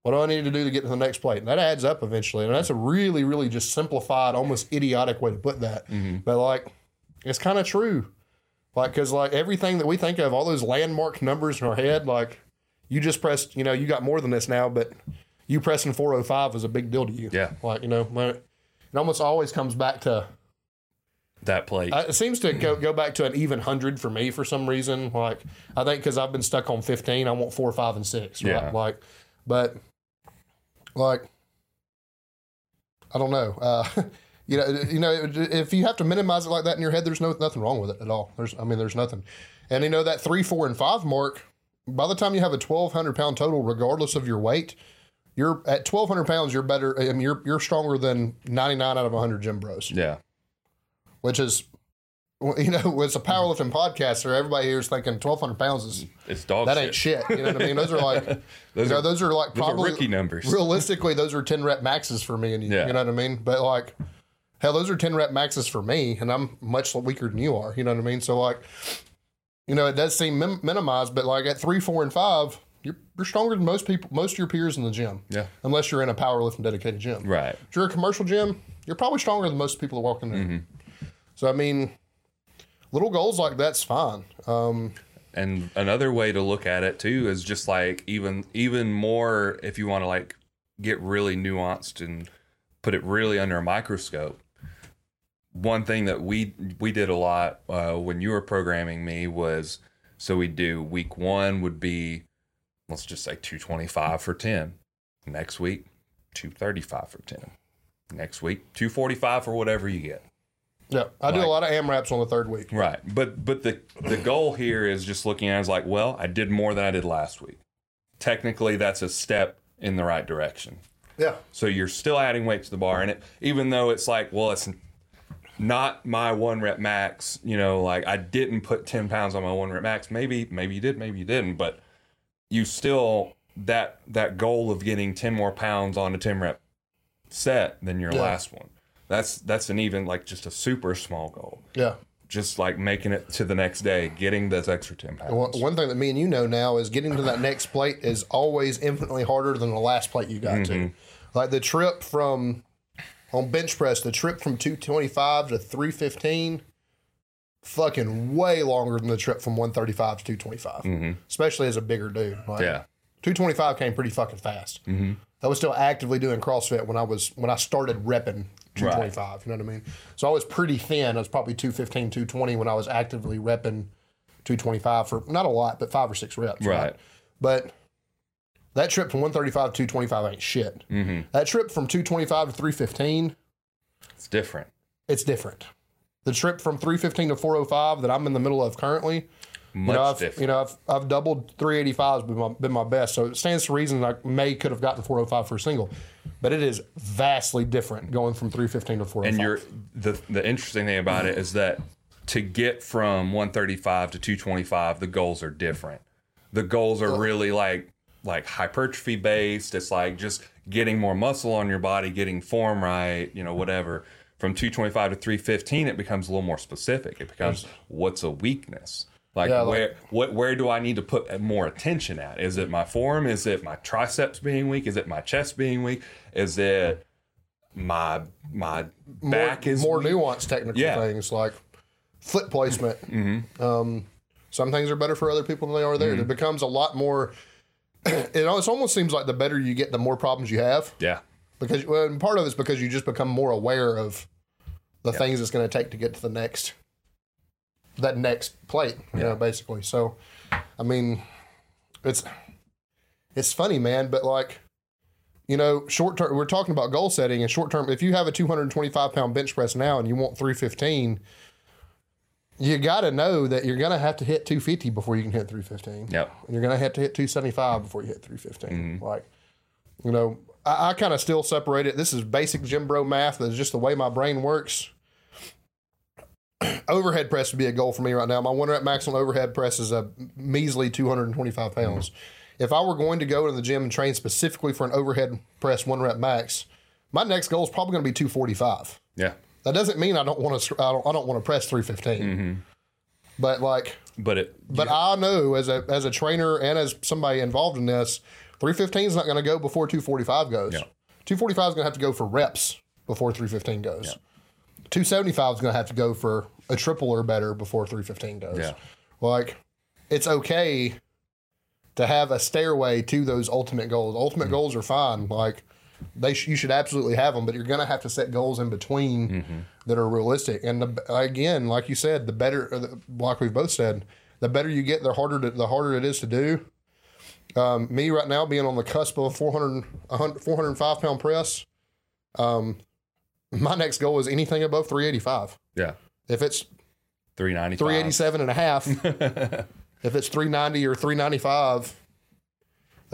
What do I need to do to get to the next plate? And that adds up eventually. And that's a really, really just simplified, almost idiotic way to put that. But like, it's kind of true. Like, cause like everything that we think of, all those landmark numbers in our head, like you just pressed, you know, you got more than this now, but you pressing 405 is a big deal to you. Yeah. Like, you know, it, almost always comes back to, That plate. uh, it seems to go, go back to an even hundred for me for some reason. Like, I think because I've been stuck on 15, I want four, five, and six. Right? Yeah. Like, but like, I don't know. Uh, [LAUGHS] you know, you know, if you have to minimize it like that in your head, there's no nothing wrong with it at all. There's, I mean, there's nothing. And you know that three, four, and five mark. By the time you have a 1,200 pound total, regardless of your weight, you're at 1,200 pounds. You're better. I mean, you're you're stronger than 99 out of 100 gym bros, Yeah. which is, [LAUGHS] you know, it's a powerlifting podcast. So everybody here is thinking 1,200 pounds is It's dog that shit. ain't shit. You know what I mean? Those are like, [LAUGHS] Those you know, are- those are like Those are probably rookie numbers. realistically, those are 10 rep maxes for me. And you, Yeah. you know what I mean? But like, hell, those are 10 rep maxes for me, and I'm much weaker than you are. You know what I mean? So, like, you know, it does seem min- minimized, but like at three, four, and five, you're, you're stronger than most people, most of your peers in the gym. Yeah. Unless you're in a powerlifting dedicated gym. Right. If you're a commercial gym, you're probably stronger than most people that walk in there. So, I mean, little goals like that's fine. Um, And another way to look at it too is just like even even more if you want to like get really nuanced and put it really under a microscope. One thing that we we did a lot uh, when you were programming me was so we do week one would be let's just say 225 for 10 next week 235 for 10 next week 245 for whatever you get yeah. I do a lot of AMRAPs on the third week. Right. But but the the goal here is just looking at it as like, well, I did more than I did last week. Technically that's a step in the right direction. Yeah. So you're still adding weight to the bar and it even though it's like, well, it's not my one rep max, you know, like I didn't put 10 pounds on my one rep max. Maybe maybe you did, maybe you didn't, but you still that that goal of getting 10 more pounds on a 10 rep set than your Yeah. last one. That's that's an even like just a super small goal Yeah. just like making it to the next day, getting those extra 10 One, pounds. one thing that me and you know now is getting to that next plate is always infinitely harder than the last plate you got to. Mm-hmm. Like the trip from on bench press, the trip from 225 to 315, fucking way longer than the trip from 135 to 225, especially as a bigger dude. Like, Yeah. 225 came pretty fucking fast. Mm-hmm. I was still actively doing CrossFit when I was when I started repping 225. You know what I mean? So I was pretty thin. I was probably 215, 220 when I was actively repping 225 for not a lot, but five or six reps. Right. But that trip from 135 to 225 ain't shit. Mm-hmm. That trip from 225 to 315, It's different. it's different. The trip from 315 to 405 that I'm in the middle of currently, Much you know, I've, different. You know, I've, I've doubled 385s been my, been my best. So it stands to reason I may could have gotten 405 for a single, but it is vastly different going from 315 to 405. and you're the the interesting thing about it is that to get from 135 to 225, the goals are different. The goals are really like like hypertrophy based. It's like just getting more muscle on your body, getting form right, you know, whatever. From 225 to 315, it becomes a little more specific. It becomes what's a weakness? Like, Yeah, like- where what where do I need to put more attention at? Is it my form? Is it my triceps being weak? Is it my chest being weak? Is it my my back is more weak? nuanced technical Yeah. things like foot placement. Mm-hmm. Um, some things are better for other people than they are there. It becomes a lot more. [CLEARS THROAT] It almost seems like the better you get, the more problems you have. Yeah. Because well, and part of it's because you just become more aware of the things it's going to take to get to the next that next plate. You know, basically. So, I mean, it's it's funny, man, but like. You know, short term, we're talking about goal setting and short term. If you have a 225 pound bench press now and you want 315, you got to know that you're going to have to hit 250 before you can hit 315. Yep. And you're going to have to hit 275 before you hit 315. Mm-hmm. Like, you know, I, I kind of still separate it. This is basic gym bro math. That's just the way my brain works. [CLEARS THROAT] overhead press would be a goal for me right now. My one rep max on overhead press is a measly 225 pounds. If I were going to go to the gym and train specifically for an overhead press one rep max, my next goal is probably going to be 245. Yeah. That doesn't mean I don't want to. I don't, I don't want to press 315. Mm-hmm. But like, But it but I know as a as a trainer and as somebody involved in this, 315 is not going to go before 245 goes. 245 is going to have to go for reps before 315 goes. 275 is going to have to go for a triple or better before 315 goes. Yeah. Like, it's okay to have a stairway to those ultimate goals. Ultimate mm-hmm. goals are fine. Like, they sh- you should absolutely have them, but you're going to have to set goals in between that are realistic. And the, again, like you said, the better, the, like we've both said, the better you get, the harder to, the harder it is to do. Um, me right now being on the cusp of a 400, 405 pound press, um, my next goal is anything above 385. Yeah. If it's 395. 387 and a half, [LAUGHS] if it's 390 or 395,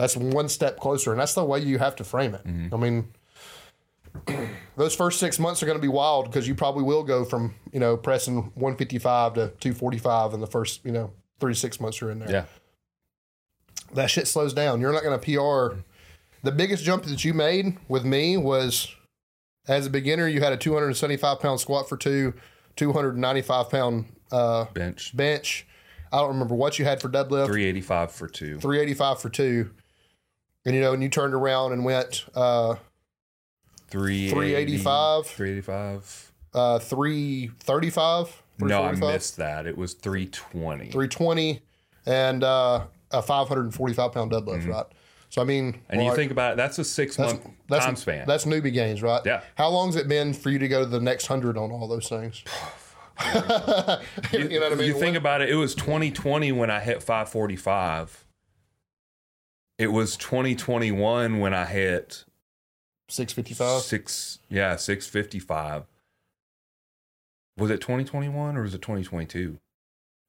that's one step closer. And that's the way you have to frame it. I mean, [CLEARS THROAT] those first six months are going to be wild because you probably will go from, you know, pressing 155 to 245 in the first, you know, three six months you're in there. Yeah. That shit slows down. You're not going to PR. The biggest jump that you made with me was as a beginner, you had a 275 pound squat for two, 295 pound uh, Bench. bench. I don't remember what you had for deadlift. 385 for two. 385 for two. And you know, and you turned around and went uh 380 385, 385. uh 335, No, I missed that. It was 320. 320 and uh a 545 pound deadlift, right? So I mean, Mm-hmm. and you like, think about it, that's a six month that's time span. That's newbie gains, right? Yeah. How long's it been for you to go to the next 100 on all those things? [SIGHS] [LAUGHS] you know what I mean? You think about it, it was 2020 when I hit 545. It was 2021 when I hit 655. six, yeah, 655. Was it 2021 or was it 2022?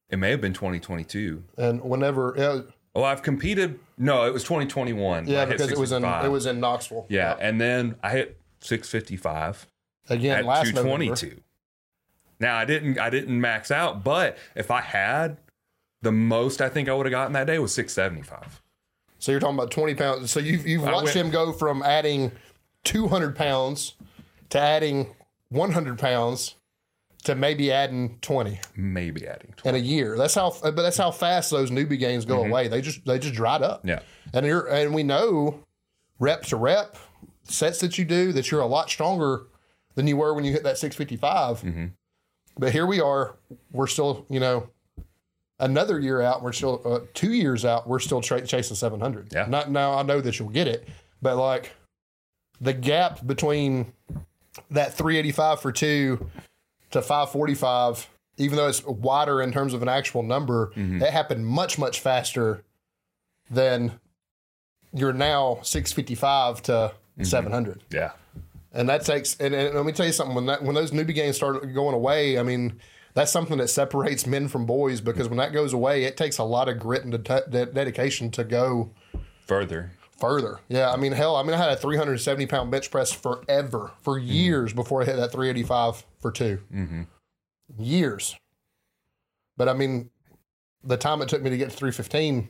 It may have been 2022. And whenever yeah, Oh, I've competed. No, it was 2021. yeah because it was in it was in Knoxville. Yeah, and then I hit 655 Again, at last November. 222. Now I didn't I didn't max out, but if I had the most I think I would have gotten that day was 675. So you're talking about 20 pounds. So you've, you've I watched went- him go from adding 200 pounds to adding 100 pounds to maybe adding 20 Maybe adding 20. in a year. That's how, but that's how fast those newbie gains go away. They just, they just dried up. Mm-hmm. Yeah. And you're, and we know rep to rep sets that you do that you're a lot stronger than you were when you hit that 655. Mm-hmm. But here we are. We're still, you know, another year out. We're still uh, two years out. We're still tra- chasing 700. Yeah. Not now. I know that you'll get it, but like the gap between that 385 for two to 545, even though it's wider in terms of an actual number, it happened much much faster than you're now 655 to 700 Yeah. and that takes and, and let me tell you something when that when those newbie gains start going away i mean that's something that separates men from boys because when that goes away it takes a lot of grit and de- de- dedication to go Further. further. Yeah i mean hell i mean i had a 370 pound bench press forever for mm-hmm. years before i hit that 385 for 2 mm-hmm. years. But i mean the time it took me to get to 315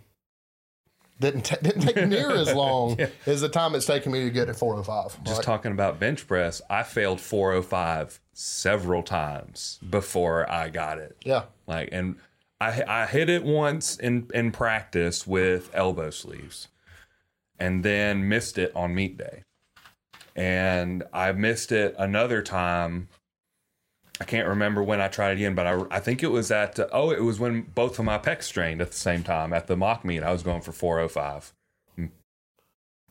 didn't, ta- didn't take near as [LAUGHS] long as the time it's taken me to get to 405 Just right? talking about bench press, I failed 405 several times before I got it. yeah Like, and I I hit it once in in practice with elbow sleeves, and then missed it on meet day, and I missed it another time. I can't remember when I tried it again, but I, I think it was at uh, oh it was when both of my pecs strained at the same time at the mock meet. I was going for 405 mm.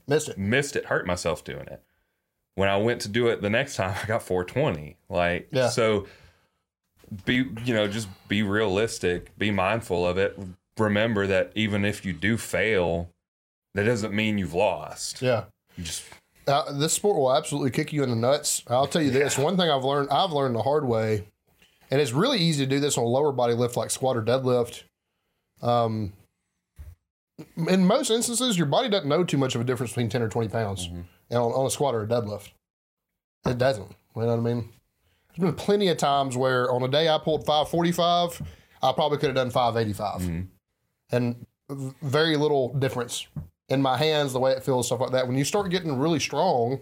missed it missed it, hurt myself doing it. When I went to do it the next time, [LAUGHS] I got 420. Like, Yeah. so be, you know, just be realistic, be mindful of it. Remember that even if you do fail, that doesn't mean you've lost. yeah You just, Uh, this sport will absolutely kick you in the nuts. I'll tell you this: one thing I've learned, I've learned the hard way, and it's really easy to do this on a lower body lift like squat or deadlift. Um, in most instances, your body doesn't know too much of a difference between ten or twenty pounds on, on a squat or a deadlift. It doesn't. You know what I mean? There's been plenty of times where on a day I pulled five forty five, I probably could have done five eighty five, and v- very little difference in my hands, the way it feels, stuff like that. When you start getting really strong,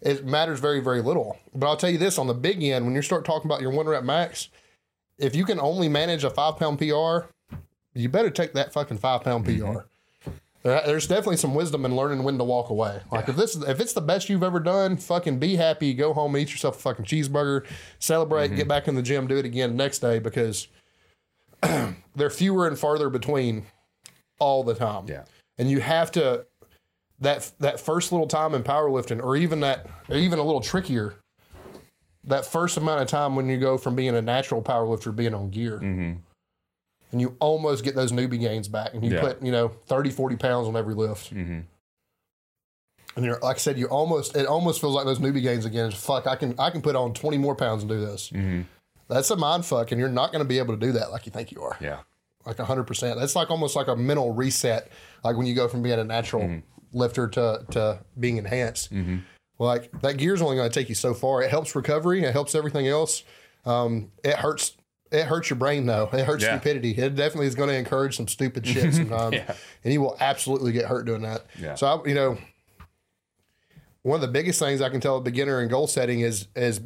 it matters very, very little. But I'll tell you this on the big end, when you start talking about your one rep max, if you can only manage a five pound PR, you better take that fucking five pound PR. Mm-hmm. There- There's definitely some wisdom in learning when to walk away. Like if this, if it's the best you've ever done, fucking be happy. Go home, eat yourself a fucking cheeseburger, celebrate, get mm-hmm. back in the gym, do it again next day because [CLEARS THROAT] they're fewer and farther between all the time yeah. And you have to that that first little time in powerlifting or even that or even a little trickier that first amount of time when you go from being a natural powerlifter to being on gear mm-hmm. and you almost get those newbie gains back and you Yeah. put you know 30 40 pounds on every lift mm-hmm. And you're like I said, you almost it almost feels like those newbie gains again. Fuck, I can I can put on twenty more pounds and do this. Mm-hmm. That's a mind fuck, and you're not going to be able to do that like you think you are. Yeah. Like hundred percent. That's like almost like a mental reset. Like when you go from being a natural lifter to to being enhanced. Like that gear's only going to take you so far. It helps recovery. It helps everything else. Um, it hurts. It hurts your brain though. It hurts Yeah. stupidity. It definitely is going to encourage some stupid shit [LAUGHS] sometimes, Yeah. and you will absolutely get hurt doing that. Yeah. So I, you know, one of the biggest things I can tell a beginner in goal setting is is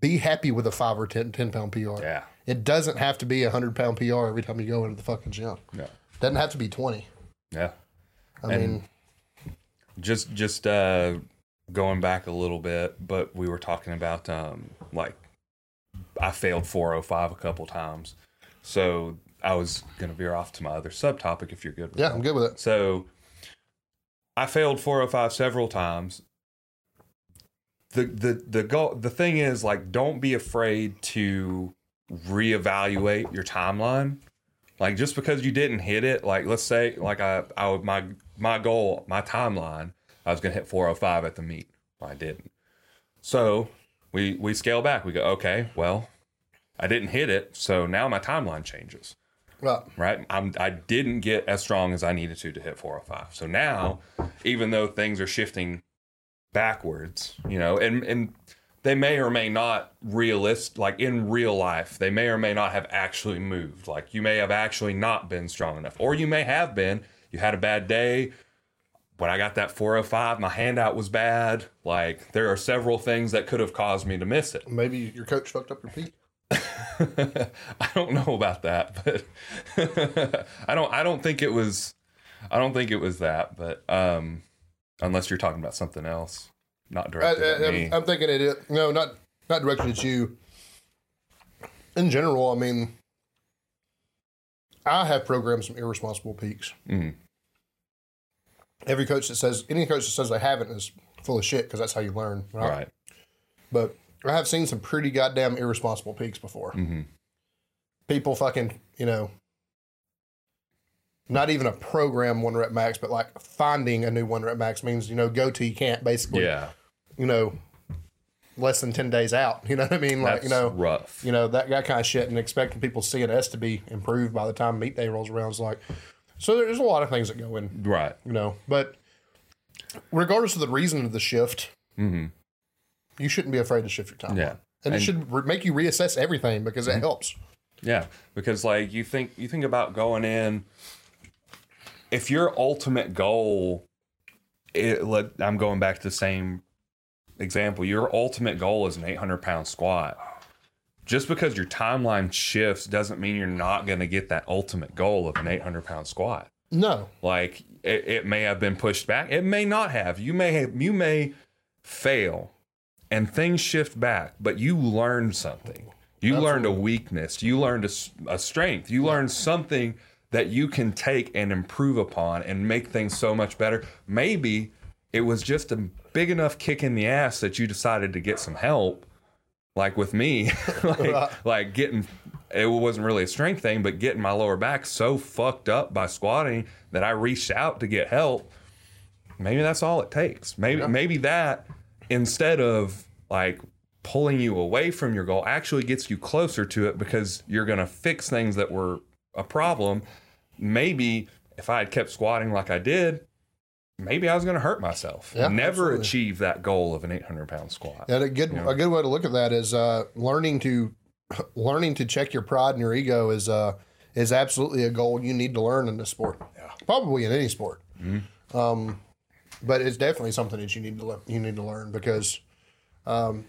be happy with a five or 10, 10 pound PR. Yeah. It doesn't have to be a hundred pound PR every time you go into the fucking gym. Yeah. Doesn't have to be twenty. Yeah. I And- mean, just just uh going back a little bit but we were talking about um like i failed 405 a couple times so i was gonna veer off to my other subtopic if you're good with yeah, that. I'm good with it. so i failed 405 several times the the the goal the thing is like don't be afraid to reevaluate your timeline like just because you didn't hit it like let's say like i i my my goal my timeline i was gonna hit 405 at the meet i didn't so we we scale back we go okay well i didn't hit it so now my timeline changes Right. right? I'm, I didn't get as strong as I needed to to hit 405. So now, even though things are shifting backwards, you know, and and they may or may not realist like in real life, they may or may not have actually moved. Like you may have actually not been strong enough, or you may have been. You had a bad day. When I got that 405, my handout was bad. Like there are several things that could have caused me to miss it. Maybe your coach fucked up your peak. [LAUGHS] I don't know about that, but [LAUGHS] I don't I don't think it was I don't think it was that, but um unless you're talking about something else, not I, directed at I, me. I'm, thinking it. is- No, not not directed at you. In general, I mean, I have programmed some irresponsible peaks. Mhm. Every coach that says any coach that says they haven't is full of shit because that's how you learn, right? right. But I have seen some pretty goddamn irresponsible peaks before. hmm People fucking, you know, not even a program one rep max, but like finding a new one rep max means, you know, go to you can't basically, Yeah. you know, less than 10 days out. [LAUGHS] You know what I mean? Like, That's you know, rough. you know, that, that kind of shit and expecting people's CNS to be improved by the time meet day rolls around is like, so there's a lot of things that go in, Right. you know, but regardless of the reason of the shift, hmm you shouldn't be afraid to shift your time. Yeah. And, it should re- make you reassess everything because it helps. Yeah, because like you think you think about going in if your ultimate goal it, let, I'm going back to the same example. Your ultimate goal is an 800 pound squat. Just because your timeline shifts doesn't mean you're not going to get that ultimate goal of an 800 pound squat. No. Like it, it may have been pushed back. It may not have. You may have, you may fail and things shift back, but you learned something. You learned a weakness. You learned a strength. You learned something that you can take and improve upon and make things so much better. Maybe it was just a big enough kick in the ass that you decided to get some help, like with me, [LAUGHS] like, like getting. It wasn't really a strength thing, but getting my lower back so fucked up by squatting that I reached out to get help. Maybe that's all it takes. Maybe maybe that instead of like pulling you away from your goal actually gets you closer to it because you're going to fix things that were a problem. Maybe if I had kept squatting like I did, maybe I was going to hurt myself. Yeah, Never absolutely. achieve that goal of an 800 pound squat. And a good a good way to look at that is uh, learning to [LAUGHS] learning to check your pride and your ego is uh, is absolutely a goal you need to learn in this sport. Yeah. Probably in any sport. Um, but it's definitely something that you need to le- you need to learn because, um,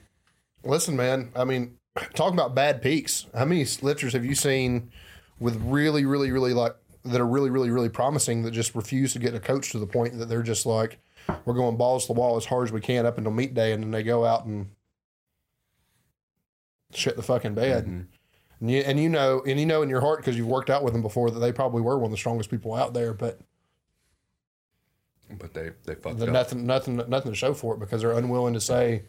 listen, man. I mean, talk about bad peaks. How many lifters have you seen with really, really, really like that are really, really, really promising that just refuse to get a coach to the point that they're just like, we're going balls to the wall as hard as we can up until meet day, and then they go out and shit the fucking bed. Mm-hmm. And you and you know and you know in your heart because you've worked out with them before that they probably were one of the strongest people out there, but But they, they fucked up. nothing nothing nothing to show for it because they're unwilling to say,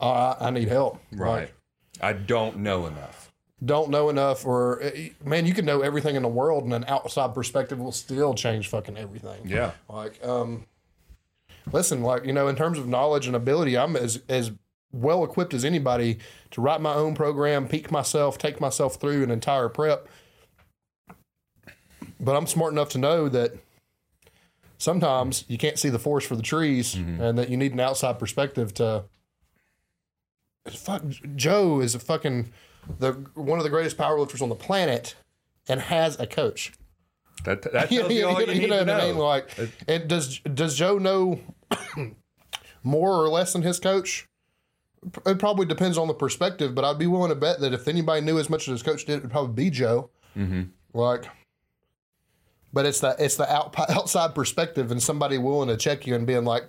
oh, I, I need help. Right. Like, I don't know enough. Don't know enough, or eh, man, you can know everything in the world, and an outside perspective will still change fucking everything. Yeah. Like, um, listen, like you know, in terms of knowledge and ability, I'm as as well equipped as anybody to write my own program, peak myself, take myself through an entire prep. But I'm smart enough to know that sometimes you can't see the forest for the trees, and that you need an outside perspective to. Fuck, Joe is a fucking the one of the greatest powerlifters on the planet, and has a coach. That, that [LAUGHS] You, tells you, all you, need know I know. mean? Like, and does does Joe know [COUGHS] more or less than his coach? It probably depends on the perspective, but I'd be willing to bet that if anybody knew as much as his coach did, it would probably be Joe. Mm-hmm. Like, but it's the it's the out, [LAUGHS] outside perspective and somebody willing to check you and being like,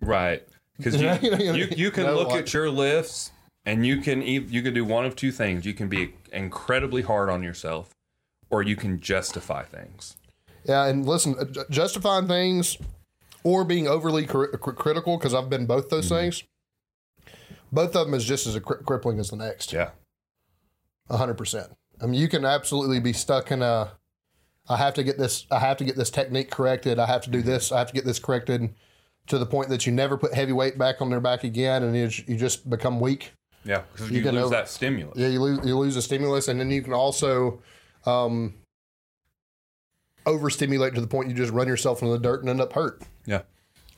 Right. Because [LAUGHS] You you, know, you you, you can you know, look like- at your lifts and you can you can do one of two things. You can be incredibly hard on yourself or you can justify things. Yeah, and listen, uh, justifying things or being overly cri- critical because I've been both those things. Both of them is just as cri- crippling as the next. Yeah. A hundred percent. I mean, you can absolutely be stuck in a. I have to get this. I have to get this technique corrected. I have to do this. I have to get this corrected to the point that you never put heavy weight back on their back again, and you, you just become weak. Yeah. Because you, can lose over- that stimulus. Yeah, you lose you lose a stimulus, and then you can also um, overstimulate to the point you just run yourself into the dirt and end up hurt. Yeah.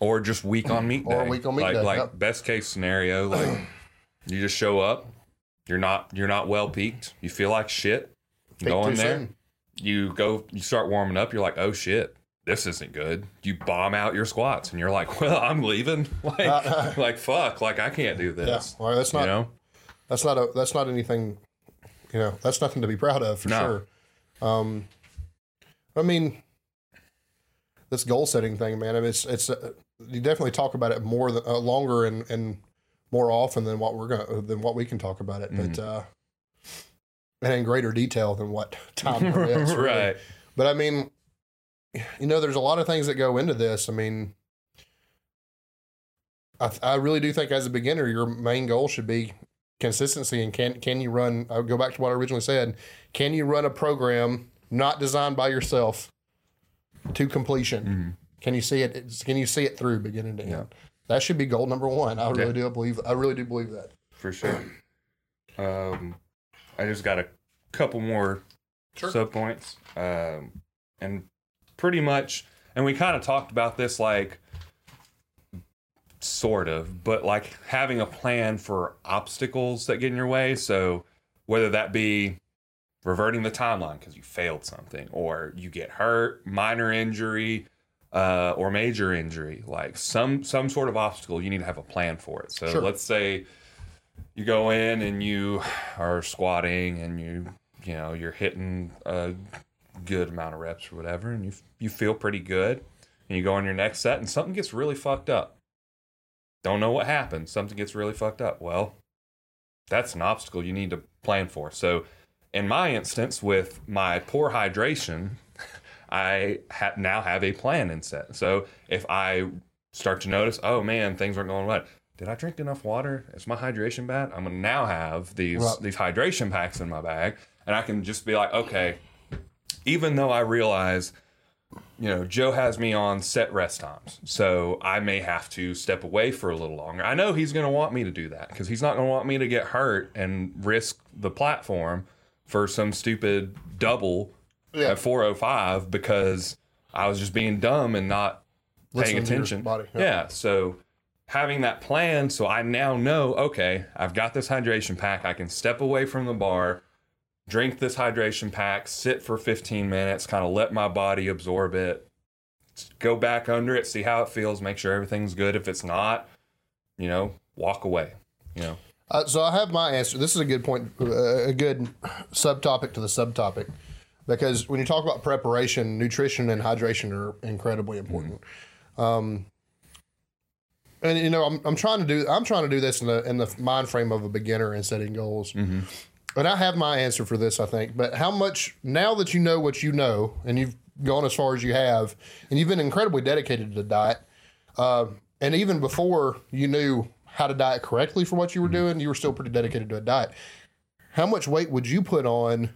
Or just weak on meet Or day. weak on meet like, day, Like yep. best case scenario, like [CLEARS THROAT] you just show up, you're not you're not well peaked, you feel like shit. Peak go in there, soon. you go you start warming up, you're like, oh shit, this isn't good. You bomb out your squats and you're like, [LAUGHS] Well, I'm leaving. [LAUGHS] Like [LAUGHS] like fuck, like I can't do Yeah, this. well, that's not you know? that's not a that's not anything. You know, that's nothing to be proud of for No. sure. Um, I mean, this goal setting thing, man. I mean, it's it's uh, you definitely talk about it more than, uh, longer and and more often than what we're gonna than what we can talk about it, but uh, and in greater detail than what Tom permits. really. right. But I mean, you know, there's a lot of things that go into this. I mean, I, I really do think as a beginner, your main goal should be consistency and can can you run? I'll go back to what I originally said. Can you run a program not designed by yourself to completion? Can you see it? Can you see it through beginning to end? That should be goal number one. I really do believe. I really do believe that. For sure. Um I just got a couple more Sure. sub points. Um, and pretty much, and we kind of talked about this like sort of, but like having a plan for obstacles that get in your way. So whether that be reverting the timeline because you failed something, or you get hurt, minor injury, uh, or major injury, like some some sort of obstacle, you need to have a plan for it. So Sure. let's say you go in and you are squatting and you you know you're hitting a good amount of reps or whatever and you you feel pretty good and you go on your next set and something gets really fucked up don't know what happened something gets really fucked up well that's an obstacle you need to plan for so in my instance with my poor hydration [LAUGHS] i ha- now have a plan in set so if i start to notice oh man things aren't going right did I drink enough water? Is my hydration bad? I'm gonna now have these Right. these hydration packs in my bag, and I can just be like, okay, even though I realize, you know, Joe has me on set rest times, so I may have to step away for a little longer. I know he's gonna want me to do that because he's not gonna want me to get hurt and risk the platform for some stupid double Yeah. at 405 because I was just being dumb and not paying to your attention. body, yeah. yeah. So having that plan, so I now know, okay, I've got this hydration pack. I can step away from the bar, drink this hydration pack, sit for 15 minutes, kind of let my body absorb it, go back under it, see how it feels, make sure everything's good. If it's not, you know, walk away. You know, Uh, so I have my answer. This is a good point, uh, a good subtopic to the subtopic, because when you talk about preparation, nutrition and hydration are incredibly important. Um, and you know, I'm, I'm trying to do I'm trying to do this in the in the mind frame of a beginner and setting goals. And I have my answer for this, I think. But how much now that you know what you know, and you've gone as far as you have, and you've been incredibly dedicated to the diet, uh, and even before you knew how to diet correctly for what you were doing, you were still pretty dedicated to a diet. How much weight would you put on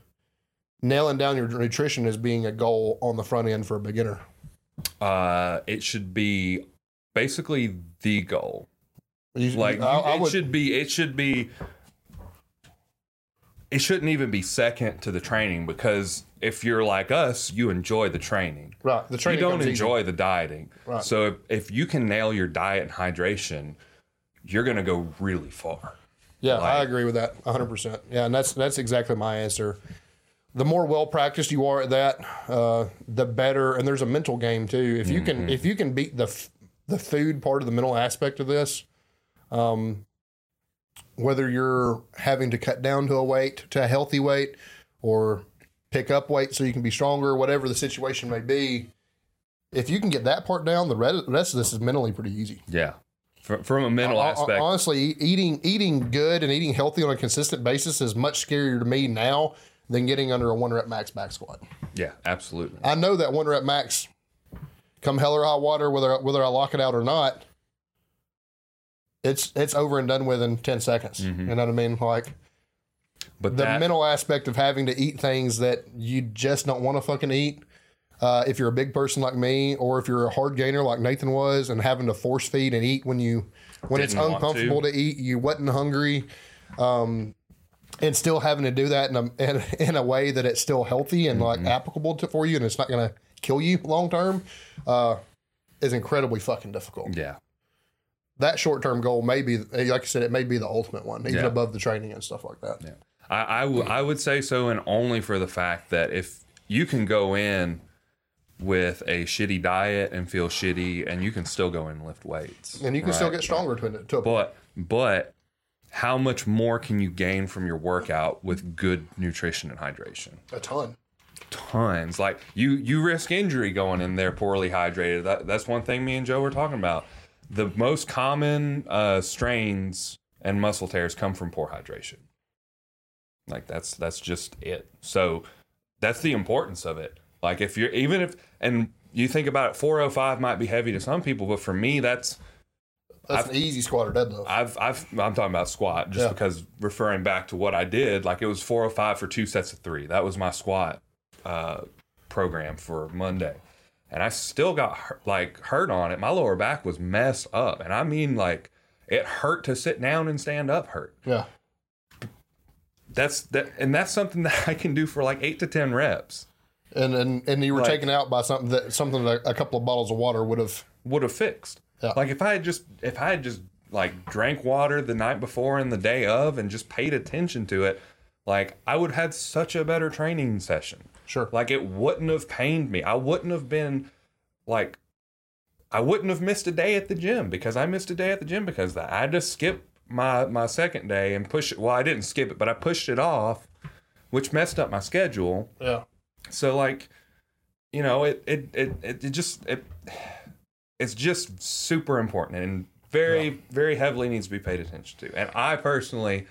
nailing down your nutrition as being a goal on the front end for a beginner? Uh, it should be basically the goal. You- Like I, I it would, should be. It should be. It shouldn't even be second to the training because if you're like us, you enjoy the training. right. The training. You don't comes easy. enjoy the dieting. Right. So if, if you can nail your diet and hydration, you're gonna go really far. Yeah, I agree with that 100%. Yeah, and that's that's exactly my answer. The more well practiced you are at that, uh, the better. And there's a mental game too. If you can if you can beat the f- the food part of the mental aspect of this, um, whether you're having to cut down to a weight to a healthy weight, or pick up weight so you can be stronger, whatever the situation may be. If you can get that part down, the rest of this is mentally pretty easy. Yeah. From, a mental aspect, Honestly, eating eating good and eating healthy on a consistent basis is much scarier to me now than getting under a one rep max back squat. yeah, absolutely. I know that one rep max, come hell or high water, whether whether I lock it out or not, it's it's over and done with in ten seconds. You know what I mean? Like But the that, mental aspect of having to eat things that you just don't want to fucking eat. Uh, if you're a big person like me, or if you're a hard gainer like Nathan was, and having to force feed and eat when you when it's uncomfortable to. eat, you wasn't hungry, um, and still having to do that in a in, in a way that it's still healthy and Mm-hmm. like applicable to for you, and it's not going to kill you long term, uh, is incredibly fucking difficult. yeah, That short term goal may be, like I said, it may be the ultimate one, even Yeah. above the training and stuff like that. yeah. I, I, w- I would say so, and only for the fact that if you can go in with a shitty diet and feel shitty, and you can still go in and lift weights, And you can still get stronger to it. To a But but how much more can you gain from your workout with good nutrition and hydration? a ton. Tons. Like you you risk injury going in there poorly hydrated. That, that's one thing me and Joe were talking about. The most common uh, strains and muscle tears come from poor hydration. Like that's that's just it. So that's the importance of it. Like if you're even if and you think about it, 405 might be heavy to some people, but for me that's That's an easy squat or deadlift. I've I've I'm talking about squat just Yeah. because referring back to what I did, like it was 405 for two sets of 3. That was my squat uh program for Monday. And I still got hurt, like hurt on it. My lower back was messed up. And I mean like it hurt to sit down and stand up hurt. yeah. That's that and that's something [LAUGHS] that I can do for like 8 to 10 reps. And and and you were Like- taken out by something that something that a couple of bottles of water would have. would have fixed. Yeah. Like if I had just if I had just like drank water the night before and the day of and just paid attention to it, like I would have had such a better training session. Sure. Like it wouldn't have pained me. I wouldn't have been like I wouldn't have missed a day at the gym because I missed a day at the gym because of that. I had to skip my my second day and push it. Well, I didn't skip it, but I pushed it off, which messed up my schedule. Yeah. So like, you know, it it it it, it just it it's just super important and very very heavily needs to be paid attention to. And I personally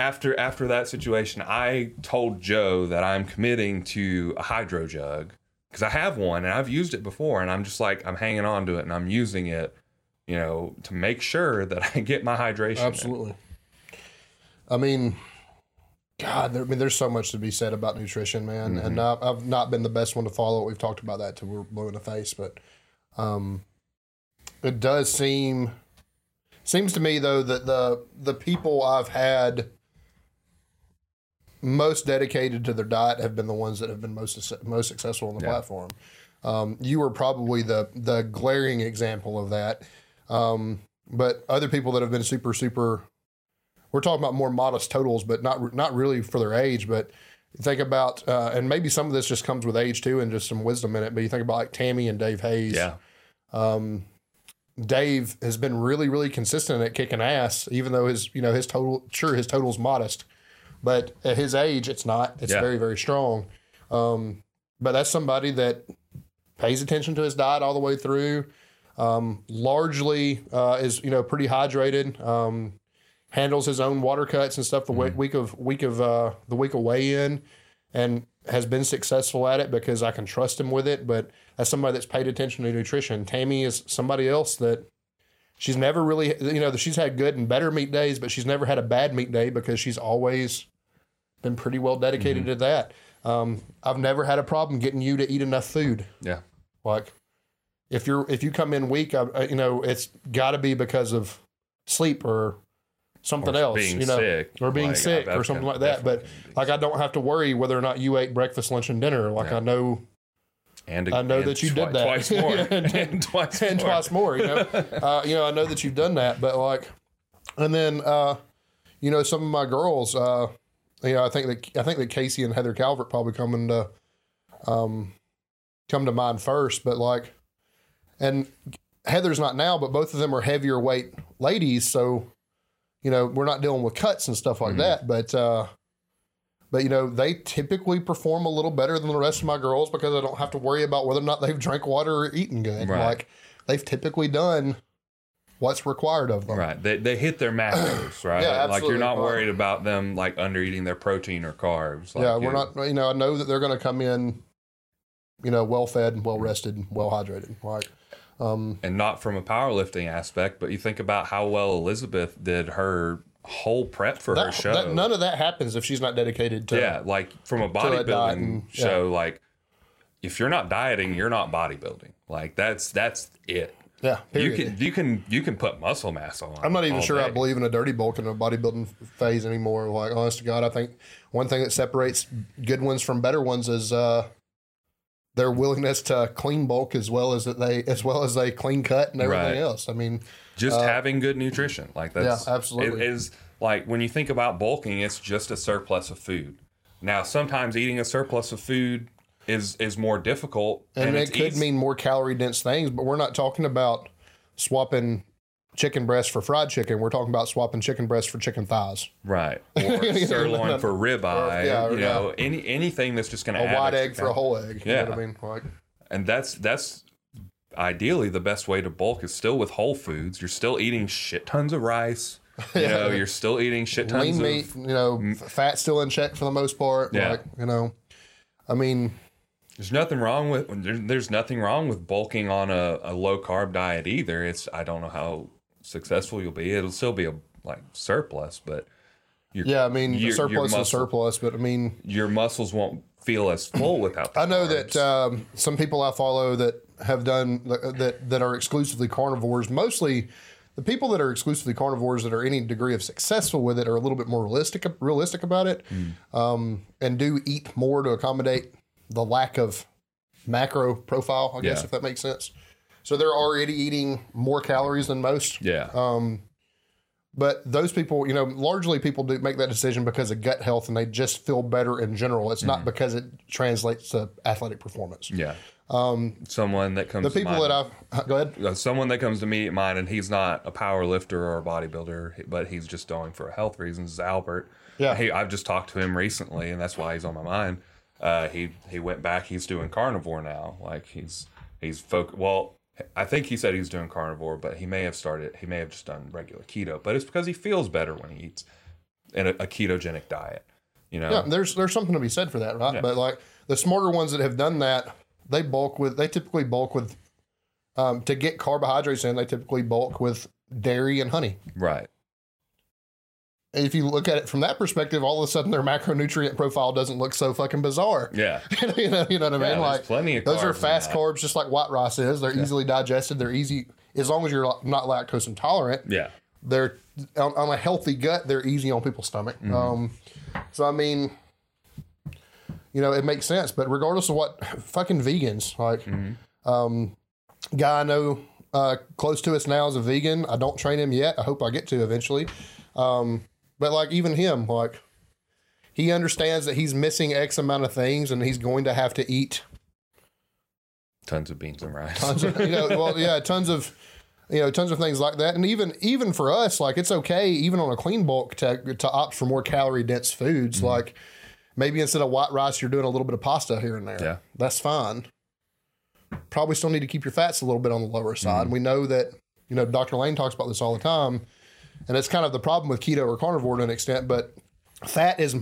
after after that situation, I told Joe that I'm committing to a hydro jug because I have one and I've used it before and I'm just like I'm hanging on to it and I'm using it, you know, to make sure that I get my hydration. in. Absolutely. I mean, God, there, I mean, there's so much to be said about nutrition, man. And Mm-hmm. I, I've not been the best one to follow. We've talked about that till we're blue in the face, but um, it does seem seems to me though that the the people I've had most dedicated to their diet have been the ones that have been most most successful on the platform. Um, you were probably the the glaring example of that. Um, but other people that have been super super we're talking about more modest totals but not not really for their age but think about uh, and maybe some of this just comes with age too and just some wisdom in it but you think about like tammy and dave hayes Yeah. um, dave has been really really consistent at kicking ass even though his you know his total sure his total's modest but at his age it's not it's Yeah. very very strong um, but that's somebody that pays attention to his diet all the way through um, largely uh, is you know pretty hydrated. Um, handles his own water cuts and stuff the week week of week of uh, the week of weigh in, and has been successful at it because I can trust him with it. But as somebody that's paid attention to nutrition, Tammy is somebody else that she's never really you know she's had good and better meat days, but she's never had a bad meat day because she's always been pretty well dedicated to that. Um, I've never had a problem getting you to eat enough food. Yeah. Like if you're if you come in weak, I, I- you know it's got to be because of sleep or something else, being you know, sick, or being like, sick I've- or something like that. But like I don't have to worry whether or not you ate breakfast, lunch, and dinner. Like Yeah. I know And I know that you twi- did that. twice [LAUGHS] more, And- and, [LAUGHS] twice and more. twice more. You know, [LAUGHS] uh, you know, I know that you've done that, but like, and then uh, you know, some of my girls, uh, you know, I think that I think that Casey and Heather Calvert probably come to, um, come to mind first, but like, and Heather's not now, but both of them are heavier weight ladies, so you know, we're not dealing with cuts and stuff like that, but. uh but you know they typically perform a little better than the rest of my girls because I don't have to worry about whether or not they've drank water or eaten good. Right. Like they've typically done what's required of them. Right. They, they hit their macros, [CLEARS THROAT] right? Yeah, absolutely. like you're not worried about them like under eating their protein or carbs. Like, yeah, we're not. You know, I know that they're going to come in, you know, well fed, and well rested, and well hydrated. Like, um, And not from a powerlifting aspect, but you think about how well Elizabeth did her whole prep for her show. that- none of that happens if she's not dedicated to. yeah, like from a bodybuilding and- show, like if you're not dieting, you're not bodybuilding. Like that's that's it. Yeah. You can you can you can put muscle mass on. I'm not even sure I believe in a dirty bulk in a bodybuilding phase anymore. Like, honest to God, I think one thing that separates good ones from better ones is uh, their willingness to clean bulk as well as that they as well as they clean cut and everything Right. else. I mean, just having good nutrition like that's Uh, Yeah, absolutely. it is like when you think about bulking it's just a surplus of food now sometimes eating a surplus of food is is more difficult and, it's it could easy- mean more calorie dense things, but we're not talking about swapping chicken breast for fried chicken. We're talking about swapping chicken breast for chicken thighs, right [LAUGHS] or sirloin for ribeye yeah, you yeah. know any anything that's just going to a white egg for a whole egg. You know Yeah. what I mean? Like, and that's that's ideally the best way to bulk is still with whole foods you're still eating shit tons of rice [LAUGHS] you know you're still eating shit tons lean of meat, you know, fat still in check for the most part. Yeah. Like, you know, I mean, There's nothing wrong with there, there's nothing wrong with bulking on a, a low carb diet either. It's I don't know how successful you'll be. It'll still be a like surplus, but your yeah, I mean, your- your surplus is muscle- surplus, but I mean, your muscles won't feel as full without. The I know carbs. that um, some people I follow that have done that that are exclusively carnivores. Mostly, the people that are exclusively carnivores that are any degree of successful with it are a little bit more realistic realistic about it, um, and do eat more to accommodate the lack of macro profile. I guess Yeah. if that makes sense. So they're already eating more calories than most. yeah, Um, but those people, you know, largely people do make that decision because of gut health and they just feel better in general. It's Mm-hmm. not because it translates to athletic performance. yeah. Um, someone that comes The people that I've go ahead. uh, someone that comes to me at mine and he's not a power lifter or a bodybuilder, but he's just going for health reasons. Is Albert? Yeah. He, I've just talked to him recently, and that's why he's on my mind. Uh, he he went back. He's doing carnivore now. Like he's he's folk. Well, I think he said he's doing carnivore, but he may have started. He may have just done regular keto. But it's because he feels better when he eats in a, a ketogenic diet. You know. Yeah, there's there's something to be said for that, right? Yeah. But like the smarter ones that have done that, they bulk with. They typically bulk with. Um, to get carbohydrates in, they typically bulk with dairy and honey. Right. If you look at it from that perspective, all of a sudden their macronutrient profile doesn't look so fucking bizarre. Yeah. [LAUGHS] you know, you know what I mean? there's like plenty of those are fast carbs, just like white rice is. They're easily digested. They're easy as long as you're not lactose intolerant. Yeah. They're on, on a healthy gut. They're easy on people's stomach. Mm-hmm. Um, so I mean, you know, it makes sense. But regardless of what, fucking vegans like, Mm-hmm. um, guy I know uh, close to us now is a vegan. I don't train him yet. I hope I get to eventually. Um, but like even him, like he understands that he's missing X amount of things, and he's going to have to eat Tons of beans and rice. tons of, you know, [LAUGHS] well, yeah, tons of, you know, tons of things like that. And even even for us, like it's okay, even on a clean bulk, to to opt for more calorie dense foods. Mm-hmm. Like maybe instead of white rice, you're doing a little bit of pasta here and there. Yeah. that's fine. Probably still need to keep your fats a little bit on the lower side. Mm-hmm. We know that you know Dr. Layne talks about this all the time, and it's kind of the problem with keto or carnivore to an extent. But fat is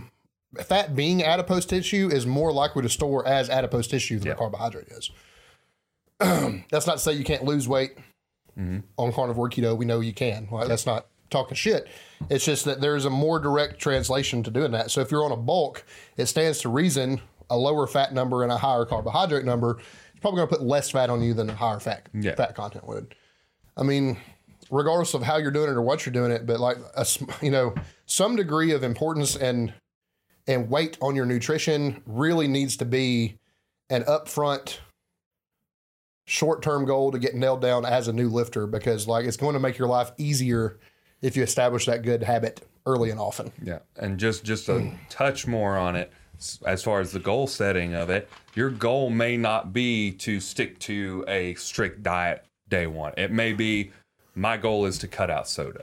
fat being adipose tissue is more likely to store as adipose tissue than Yeah. a carbohydrate is. [CLEARS THROAT] That's not to say you can't lose weight mm-hmm. on carnivore keto. We know you can. Like, that's not talking shit. It's just that there's a more direct translation to doing that. So if you're on a bulk, it stands to reason a lower fat number and a higher carbohydrate number it's probably going to put less fat on you than a higher fat Yeah. fat content would. I mean, regardless of how you're doing it or what you're doing it, but like a you know some degree of importance and and weight on your nutrition really needs to be an upfront short term goal to get nailed down as a new lifter because like it's going to make your life easier if you establish that good habit early and often. Yeah, and just just a mm. touch more on it as far as the goal setting of it. Your goal may not be to stick to a strict diet day one. It may be my goal is to cut out soda,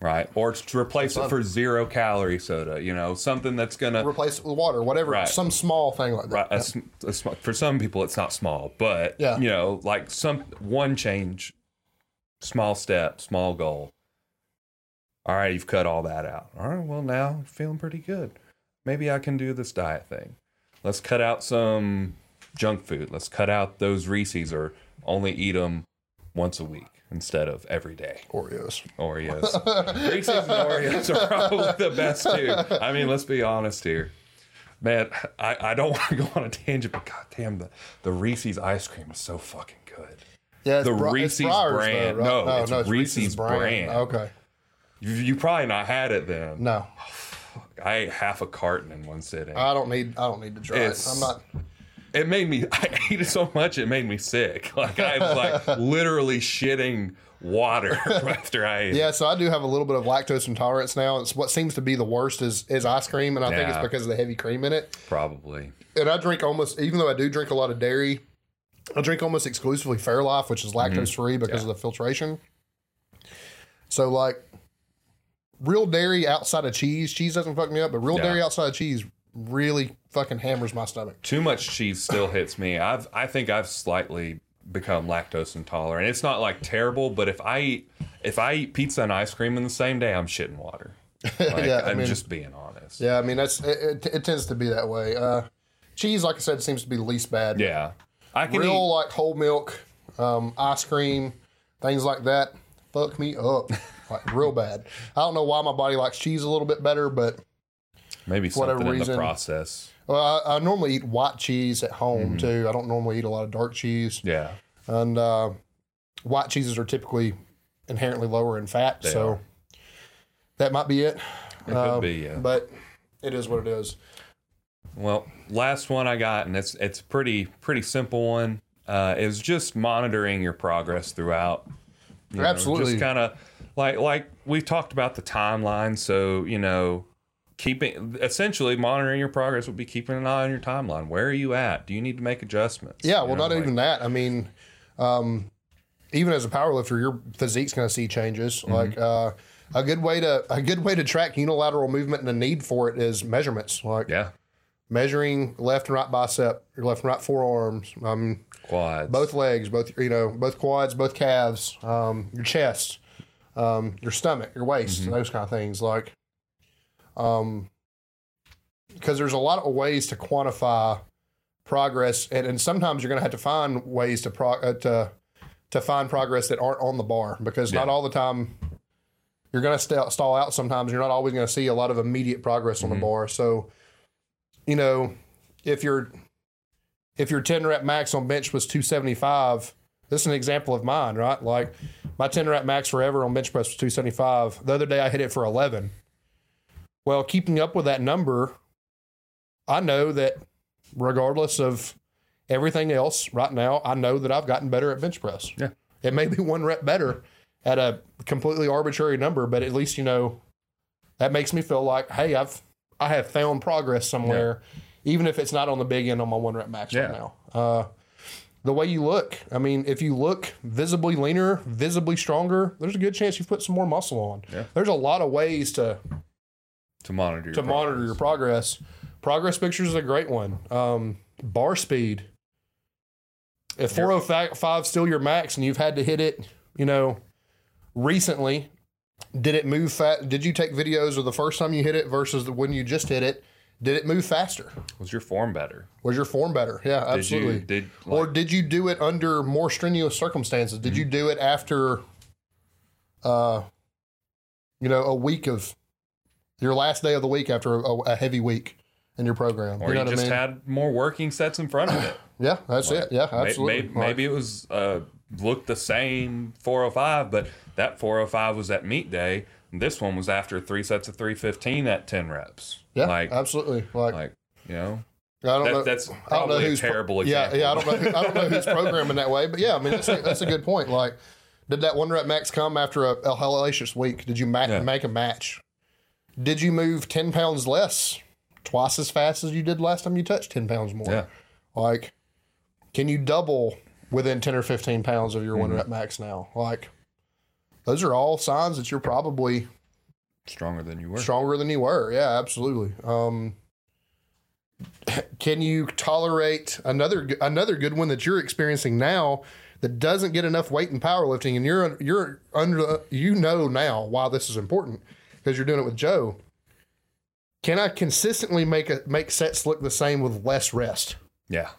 right? Or to replace it for zero calorie soda. You know, something that's gonna Replace it with water, whatever, Right. some small thing like that. Right, a sm- a sm- for some people it's not small, but Yeah. you know, like some one change, small step, small goal. All right, you've cut all that out. All right, well now I'm feeling pretty good. Maybe I can do this diet thing. Let's cut out some junk food. Let's cut out those Reese's or only eat them once a week instead of every day. Oreos. Oreos. [LAUGHS] Reese's and Oreos are probably the best too. I mean, let's be honest here. Man, I, I don't [LAUGHS] want to go on a tangent, but goddamn, the, the Reese's ice cream is so fucking good. Yeah, it's The it's Reese's Breyers, brand. Though, right? Oh, no, it's Reese's brand. Okay. You, you probably not had it then. No, oh, I ate half a carton in one sitting. I don't need. I don't need to try It's- it. I'm not. It made me, [LAUGHS] I ate it so much, it made me sick. [LAUGHS] Like, I was like [LAUGHS] literally shitting water after I ate. Yeah, so I do have a little bit of lactose intolerance now. It's what seems to be the worst is is ice cream, and I think it's Yeah. because of the heavy cream in it. Probably. And I drink almost, even though I do drink a lot of dairy, I drink almost exclusively Fairlife, which is Mm-hmm. lactose free because of the filtration. So like, real dairy outside of cheese, cheese doesn't fuck me up, but real Yeah. dairy outside of cheese really fucking hammers my stomach. too much cheese still hits me. I've I think I've slightly become lactose intolerant. It's not like terrible, but if I eat if I eat pizza and ice cream in the same day, I'm shitting water. [LAUGHS] Like, Yeah, I I'm mean- just being honest. Yeah, I mean that's it, it, it tends to be that way. Uh, cheese, like I said, seems to be the least bad. Yeah. I can real eat like whole milk, um, ice cream, things like that. Fuck me up, like real bad. I don't know why my body likes cheese a little bit better, but maybe whatever in the reason. process. well, I, I normally eat white cheese at home Mm-hmm. too. I don't normally eat a lot of dark cheese, Yeah. and uh, white cheeses are typically inherently lower in fat, They so are. that might be it. It Uh, could be, yeah. But it is what it is. Well, last one I got, and it's it's pretty pretty simple one. Uh, is just monitoring your progress throughout. You know, Absolutely. just kind of like like we talked about the timeline. So you know, keeping essentially monitoring your progress would be keeping an eye on your timeline. Where are you at? Do you need to make adjustments? Yeah, You well, know, not like- even that. I mean, um, even as a powerlifter, your physique's going to see changes. Mm-hmm. Like uh, a good way to a good way to track unilateral movement and the need for it is measurements. Like Yeah, measuring left and right bicep, your left and right forearms, um, quads. both legs, both you know, both quads, both calves, um, your chest, um, your stomach, your waist, Mm-hmm. those kind of things. Like, um, because there's a lot of ways to quantify progress, and, and sometimes you're going to have to find ways to pro uh, to to find progress that aren't on the bar because not all the time you're going to st- stall out. Sometimes you're not always going to see a lot of immediate progress on the bar. So, you know, if you're if your 10 rep max on bench was 275, this is an example of mine, right? Like my 10 rep max forever on bench press was 275. The other day I hit it for 11. Well, keeping up with that number, I know that regardless of everything else right now, I know that I've gotten better at bench press. Yeah. It may be one rep better at a completely arbitrary number, but at least, you know, that makes me feel like, hey, I've I have found progress somewhere, even if it's not on the big end on my one rep max Yeah. right now. Uh, the way you look, I mean, if you look visibly leaner, visibly stronger, there's a good chance you've put some more muscle on. Yeah. There's a lot of ways to to monitor your to monitor your progress. Progress pictures is a great one. Um, bar speed. If 405 still your max and you've had to hit it, you know, recently, did it move fast? Did you take videos of the first time you hit it versus the, when you just hit it? Did it move faster? Was your form better? Was your form better? Yeah, Did absolutely. you did or did you do it under more strenuous circumstances? Did you Mm-hmm. do it after, uh, you know, a week of your last day of the week after a, a heavy week, in your program. or you you, know what just I mean? had more working sets in front of it. [CLEARS THROAT] yeah, that's it. Yeah, absolutely. Maybe, maybe it was uh, looked the same 405, but that 405 was at meet day. and This one was after three sets of 315 at 10 reps. yeah, like, absolutely. Like, like you know, I don't that, know. that's I don't know probably a who's pro- terrible yeah, example. yeah. I don't know. Who, I don't know who's [LAUGHS] programming that way, but yeah, I mean that's a, that's a good point. Like, did that one rep max come after a, a hellacious week? Did you ma- Yeah. make a match? Did you move ten pounds less, twice as fast as you did last time you touched ten pounds more? Yeah. Like, can you double within ten or fifteen pounds of your Mm-hmm. one rep max now? Like, those are all signs that you're probably Stronger than you were. stronger than you were. Yeah, absolutely. Um, [LAUGHS] can you tolerate another another good one that you're experiencing now that doesn't get enough weight in powerlifting? And you're you're under you know now why this is important because you're doing it with Joe. Can I consistently make a make sets look the same with less rest? Yeah.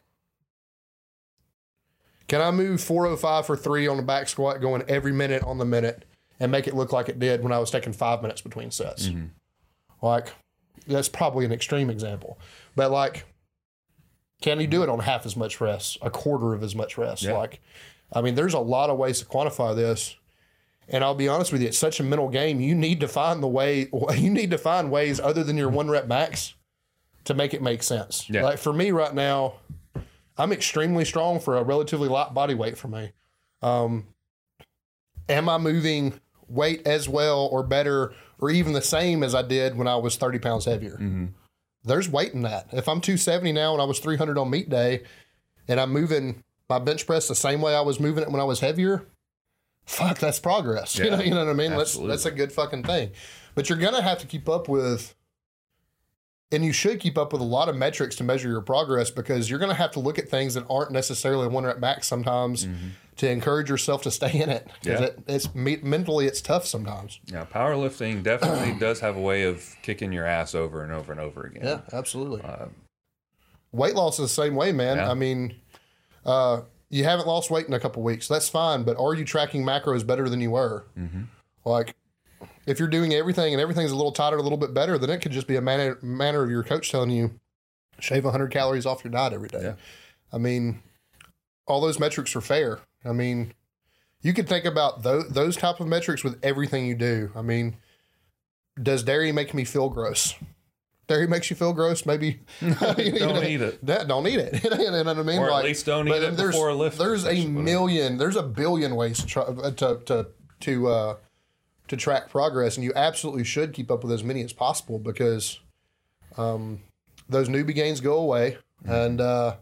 Can I move 405 for three on the back squat going every minute on the minute and make it look like it did when I was taking five minutes between sets? Mm-hmm. Like, that's probably an extreme example. But like, can you do it on half as much rest, a quarter of as much rest? Yeah. Like, I mean, there's a lot of ways to quantify this. And I'll be honest with you, it's such a mental game. You need to find the way, [LAUGHS] you need to find ways other than your one rep max to make it make sense. Yeah. Like for me right now, I'm extremely strong for a relatively light body weight for me. Um, am I moving weight as well or better or even the same as I did when I was 30 pounds heavier? There's weight in that. If I'm 270 now and I was 300 on meet day and I'm moving my bench press the same way I was moving it when I was heavier, fuck, that's progress. [LAUGHS] You, know, you know what I mean? That's, absolutely. that's a good fucking thing. But you're going to have to keep up with and you should keep up with a lot of metrics to measure your progress because you're going to have to look at things that aren't necessarily one rep max sometimes to encourage yourself to stay in it because Mm-hmm. Yeah. it, it's mentally it's tough sometimes. Yeah. Powerlifting definitely [CLEARS THROAT] does have a way of kicking your ass over and over and over again. Yeah, absolutely. weight loss is the same way, man. Yeah. I mean, uh, you haven't lost weight in a couple weeks. That's fine, but are you tracking macros better than you were? Mm-hmm. Like, if you're doing everything and everything's a little tighter, a little bit better, then it could just be a manner, manner of your coach telling you shave 100 calories off your diet every day. Yeah. I mean, all those metrics are fair. I mean, you could think about those, those type of metrics with everything you do. I mean, does dairy make me feel gross? Dairy makes you feel gross, maybe. [LAUGHS] [LAUGHS] you Don't know, eat it. that don't eat it. [LAUGHS] you know what I mean? Or at least don't eat it there's, before a lift. There's a million, there's a billion ways to try, uh, to to to uh, to track progress, and you absolutely should keep up with as many as possible because um, those newbie gains go away, Mm-hmm. and uh,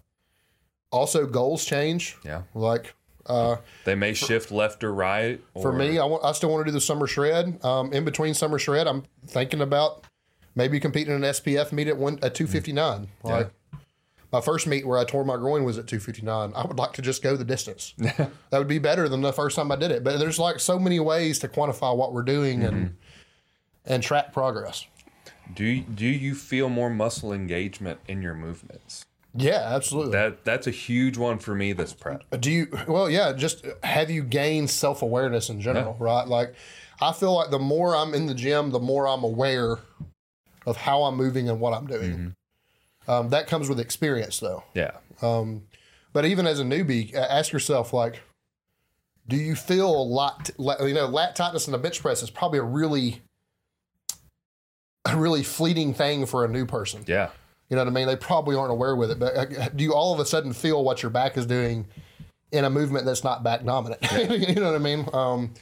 also goals change. Yeah. Like uh, They may shift left or right. for me, I want I still want to do the summer shred. Um, in between summer shred, I'm thinking about maybe competing in an SPF meet at one at 259. Mm. Like my first meet where I tore my groin was at 259. I would like to just go the distance. [LAUGHS] that would be better than the first time I did it. But there's like so many ways to quantify what we're doing and mm-hmm. and track progress. Do you, do you feel more muscle engagement in your movements? Yeah, absolutely. That that's a huge one for me this prep. Uh, do you? Well, yeah. Just have you gained self awareness in general, right? Like, I feel like the more I'm in the gym, the more I'm aware of how I'm moving and what I'm doing. Um, that comes with experience, though. Yeah. Um, but even as a newbie, ask yourself, like, do you feel lat? you know, lat tightness in the bench press is probably a really, a really fleeting thing for a new person. Yeah. You know what I mean? They probably aren't aware with it, but uh, do you all of a sudden feel what your back is doing in a movement that's not back dominant? [LAUGHS] you know what I mean? Um,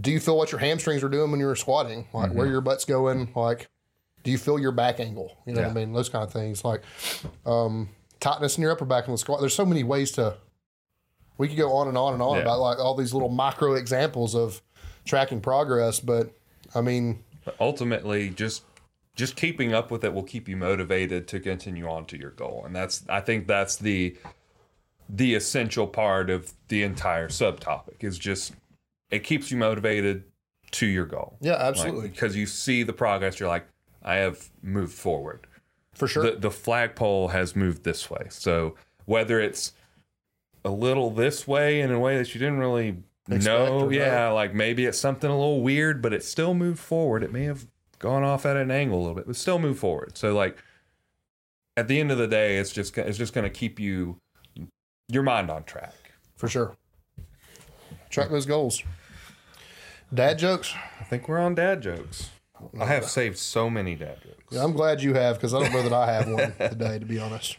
do you feel what your hamstrings are doing when you're squatting? Like where your butt's going? Like, do you feel your back angle? You know what I mean? Those kind of things. Like um, tightness in your upper back in the squat. There's so many ways to. We could go on and on and on Yeah. about like all these little micro examples of tracking progress, but I mean, But ultimately, just just keeping up with it will keep you motivated to continue on to your goal, and that's I think that's the the essential part of the entire subtopic is just it keeps you motivated to your goal. yeah, Like, absolutely, because you see the progress, you're like, I have moved forward. for sure. The the flagpole has moved this way. So whether it's a little this way in a way that you didn't really know, yeah, like maybe it's something a little weird, but it still moved forward. It may have gone off at an angle a little bit, but still moved forward. So like at the end of the day, it's just it's just going to keep you your mind on track. for sure. Track those goals. Dad jokes. I think we're on dad jokes. I have saved so many dad jokes. Yeah, I'm glad you have because I don't know that I have one [LAUGHS] today, to be honest.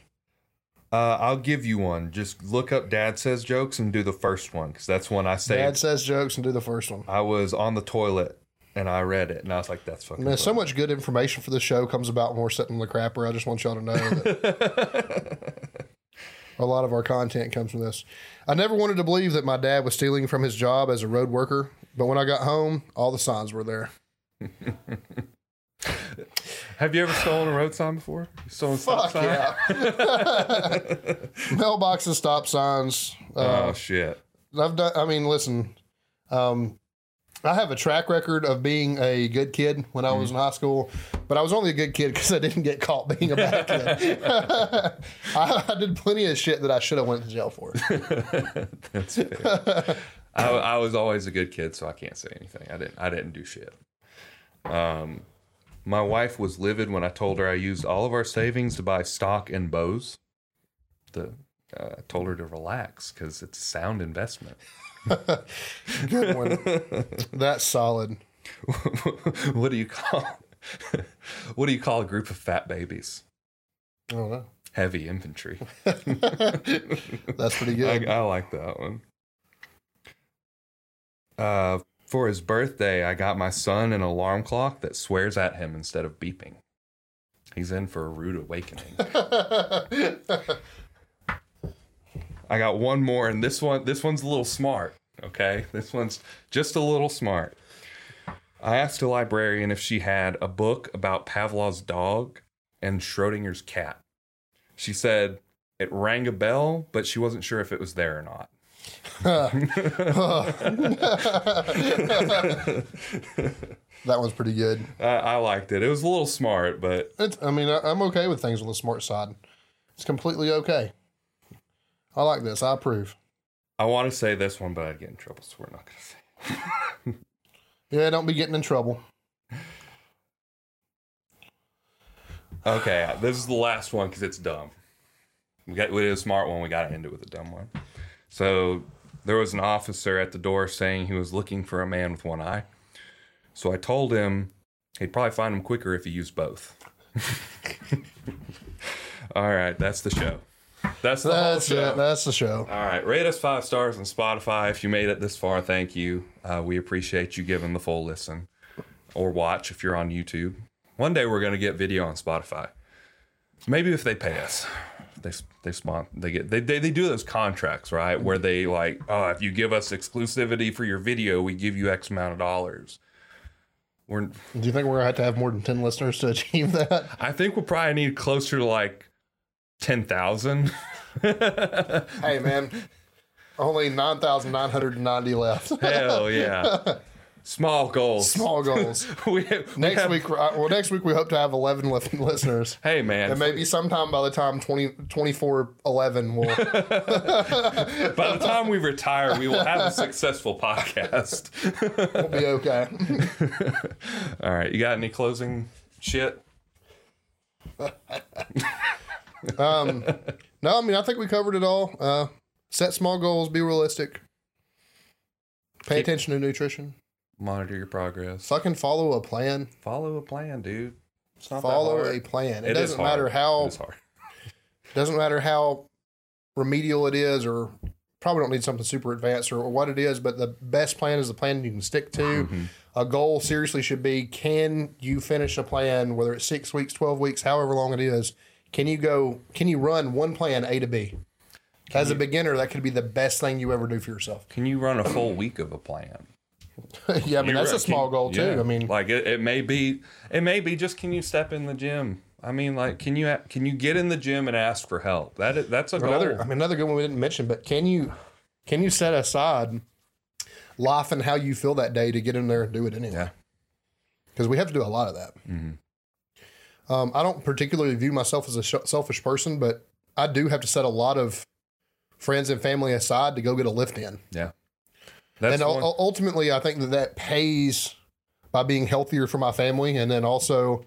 Uh, I'll give you one. Just look up dad says jokes and do the first one because that's one I saved. Dad says jokes and do the first one. I was on the toilet and I read it and I was like, "That's fucking." Man, so much good information for the show comes about when we're sitting in the crapper. I just want y'all to know that [LAUGHS] a lot of our content comes from this. I never wanted to believe that my dad was stealing from his job as a road worker, but when I got home, all the signs were there. [LAUGHS] Have you ever stolen a road sign before? You stolen a stop Fuck sign? yeah. [LAUGHS] Mailboxes, stop signs. Uh, Oh shit! I've done. I mean, listen. Um, I have a track record of being a good kid when I was in high school, but I was only a good kid because I didn't get caught being a bad kid. [LAUGHS] I, I did plenty of shit that I should have went to jail for. That's fair. I, I was always a good kid, so I can't say anything. I didn't. I didn't do shit. Um, my wife was livid when I told her I used all of our savings to buy stock in Bose. The uh, I told her to relax because it's a sound investment. [LAUGHS] Good one. That's solid. [LAUGHS] what do you call? [LAUGHS] what do you call a group of fat babies? I don't know. Heavy infantry. That's pretty I, good. I like that one. Uh, for his birthday, I got my son an alarm clock that swears at him instead of beeping. He's in for a rude awakening. [LAUGHS] I got one more, and this one this one's a little smart. Okay, this one's just a little smart. I asked a librarian if she had a book about Pavlov's dog and Schrodinger's cat. She said it rang a bell, but she wasn't sure if it was there or not. [LAUGHS] that one's pretty good. I, I liked it. It was a little smart, but It's, I mean, I, I'm okay with things on the smart side. It's completely okay. I like this. I approve. I want to say this one, but I'd get in trouble, so we're not going to say. Yeah, don't be getting in trouble. Okay, this is the last one because it's dumb. We got we did a smart one. We got to end it with a dumb one. So there was an officer at the door saying he was looking for a man with one eye. So I told him he'd probably find him quicker if he used both. [LAUGHS] All right, that's the show. That's the That's whole show. it. That's the show. All right, rate us five stars on Spotify if you made it this far. Thank you. Uh, we appreciate you giving the full listen or watch if you're on YouTube. One day we're gonna get video on Spotify. Maybe if they pay us, they they spawn they get they, they they do those contracts right mm-hmm. where they like oh if you give us exclusivity for your video we give you X amount of dollars. We're Do you think we're gonna have to have more than ten listeners to [LAUGHS] achieve that? I think we'll probably need closer to like ten thousand. hey, man, [LAUGHS] only nine thousand nine hundred and ninety left. Hell yeah. [LAUGHS] Small goals. Small goals. [LAUGHS] we, we Next have- week, uh, well, next week we hope to have eleven listeners, Hey man, and maybe sometime by the time 20, 24 11 will. [LAUGHS] by the time we retire, we will have a successful podcast. we'll be okay. [LAUGHS] All right, you got any closing shit? Um, no, I mean I think we covered it all. Uh, set small goals, be realistic, pay Keep- attention to nutrition, Monitor your progress. fucking follow a plan, Follow a plan, dude. It's not follow a plan. It, It doesn't matter how It [LAUGHS] doesn't matter how remedial it is or probably don't need something super advanced or, or what it is but the best plan is the plan you can stick to Mm-hmm. a goal seriously should be can you finish a plan whether it's six weeks 12 weeks however long it is can you go can you run one plan a to b as a beginner that could be the best thing you ever do for yourself Can you run a full week of a plan? [LAUGHS] yeah i mean You're that's a small Can- goal too yeah. i mean like it, it may be, it may be just can you step in the gym? I mean, like, can you can you get in the gym and ask for help? That that's a goal. another i mean another good one we didn't mention but can you can you set aside life and how you feel that day to get in there and do it anyway Yeah. because we have to do a lot of that. Um, I don't particularly view myself as a sh- selfish person, but I do have to set a lot of friends and family aside to go get a lift in. Yeah. That's and ul- ultimately, I think that that pays by being healthier for my family, and then also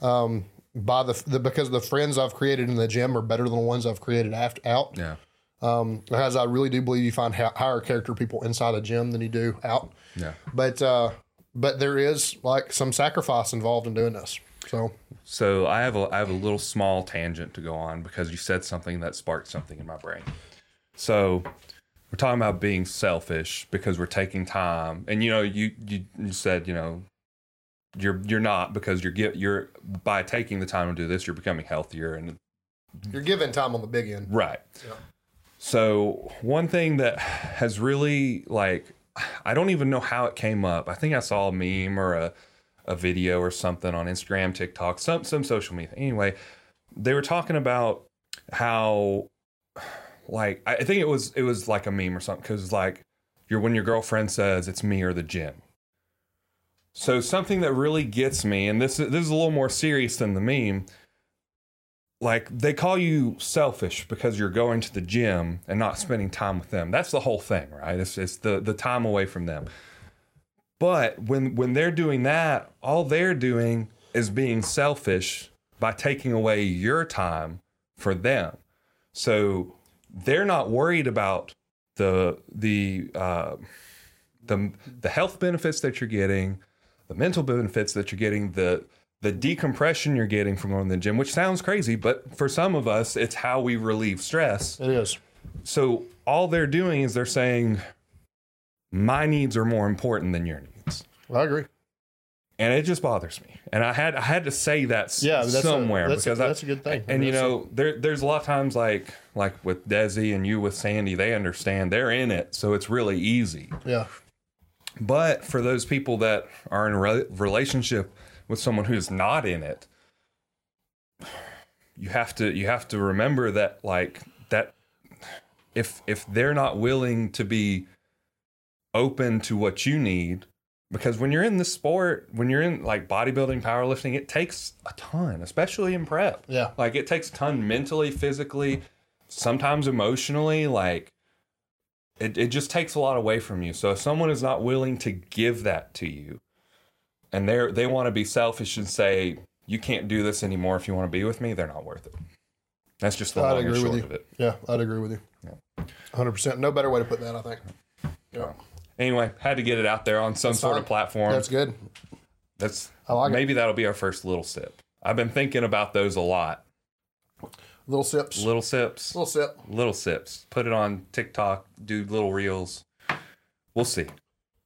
um, by the, the because the friends I've created in the gym are better than the ones I've created after out. Yeah. Um, as I really do believe you find hi- higher character people inside a gym than you do out. Yeah. But uh, but there is like some sacrifice involved in doing this. So So I have a I have a little small tangent to go on because you said something that sparked something in my brain. So we're talking about being selfish because we're taking time, and you know you you, you said you know you're you're not because you're get you're by taking the time to do this you're becoming healthier and you're giving time on the big end. right. Yeah. So one thing that has really like I don't even know how it came up. I think I saw a meme or a a video or something on Instagram, TikTok, some some social media. Anyway, they were talking about how like I think it was it was like a meme or something because like you're when your girlfriend says it's me or the gym. So something that really gets me, and this is this is a little more serious than the meme. Like they call you selfish because you're going to the gym and not spending time with them. That's the whole thing, right? It's it's the the time away from them. But when when they're doing that, all they're doing is being selfish by taking away your time for them. So they're not worried about the the uh, the the health benefits that you're getting, the mental benefits that you're getting, the the decompression you're getting from going to the gym, which sounds crazy, but for some of us, it's how we relieve stress. It is. So all they're doing is they're saying, my needs are more important than your needs. I agree. And it just bothers me. And I had I had to say that Yeah, that's a- somewhere that's because I- that's a good thing. And you know, there there's a lot of times like like with Desi and you with Sandy, they understand they're in it, so it's really easy. Yeah. But for those people that are in a re- relationship with someone who's not in it, you have to you have to remember that like that if if they're not willing to be open to what you need because when you're in the sport, when you're in like bodybuilding, powerlifting, it takes a ton, especially in prep. Yeah. Like it takes a ton mentally, physically, sometimes emotionally. Like it, it just takes a lot away from you. So if someone is not willing to give that to you and they're they want to be selfish and say, you can't do this anymore if you want to be with me, they're not worth it. That's just the I'd long and short you. of it. Yeah, I'd agree with you. Yeah. Hundred percent. No better way to put that. I think. Yeah. Anyway, had to get it out there on some sort fine. of platform. That's good. That's I like it. maybe that'll be our first little sip. I've been thinking about those a lot. Little sips. Little sips, Little sip. little sips. Put it on TikTok. Do little reels. We'll see.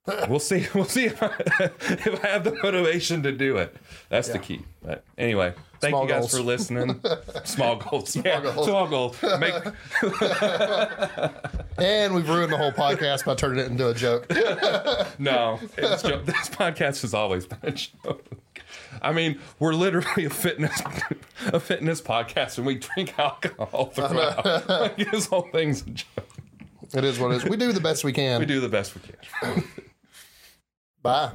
[LAUGHS] We'll see. [LAUGHS] We'll see if I, [LAUGHS] if I have the motivation to do it. That's the key. But anyway, thank Small you guys goals. for listening. [LAUGHS] Small goals. yeah, goals. small goals. Make [LAUGHS] And we've ruined the whole podcast by turning it into a joke. [LAUGHS] no. It's this podcast has always been a joke. I mean, we're literally a fitness a fitness podcast, and we drink alcohol throughout. Like, this whole thing's a joke. It is what it is. We do the best we can. We do the best we can. Bye.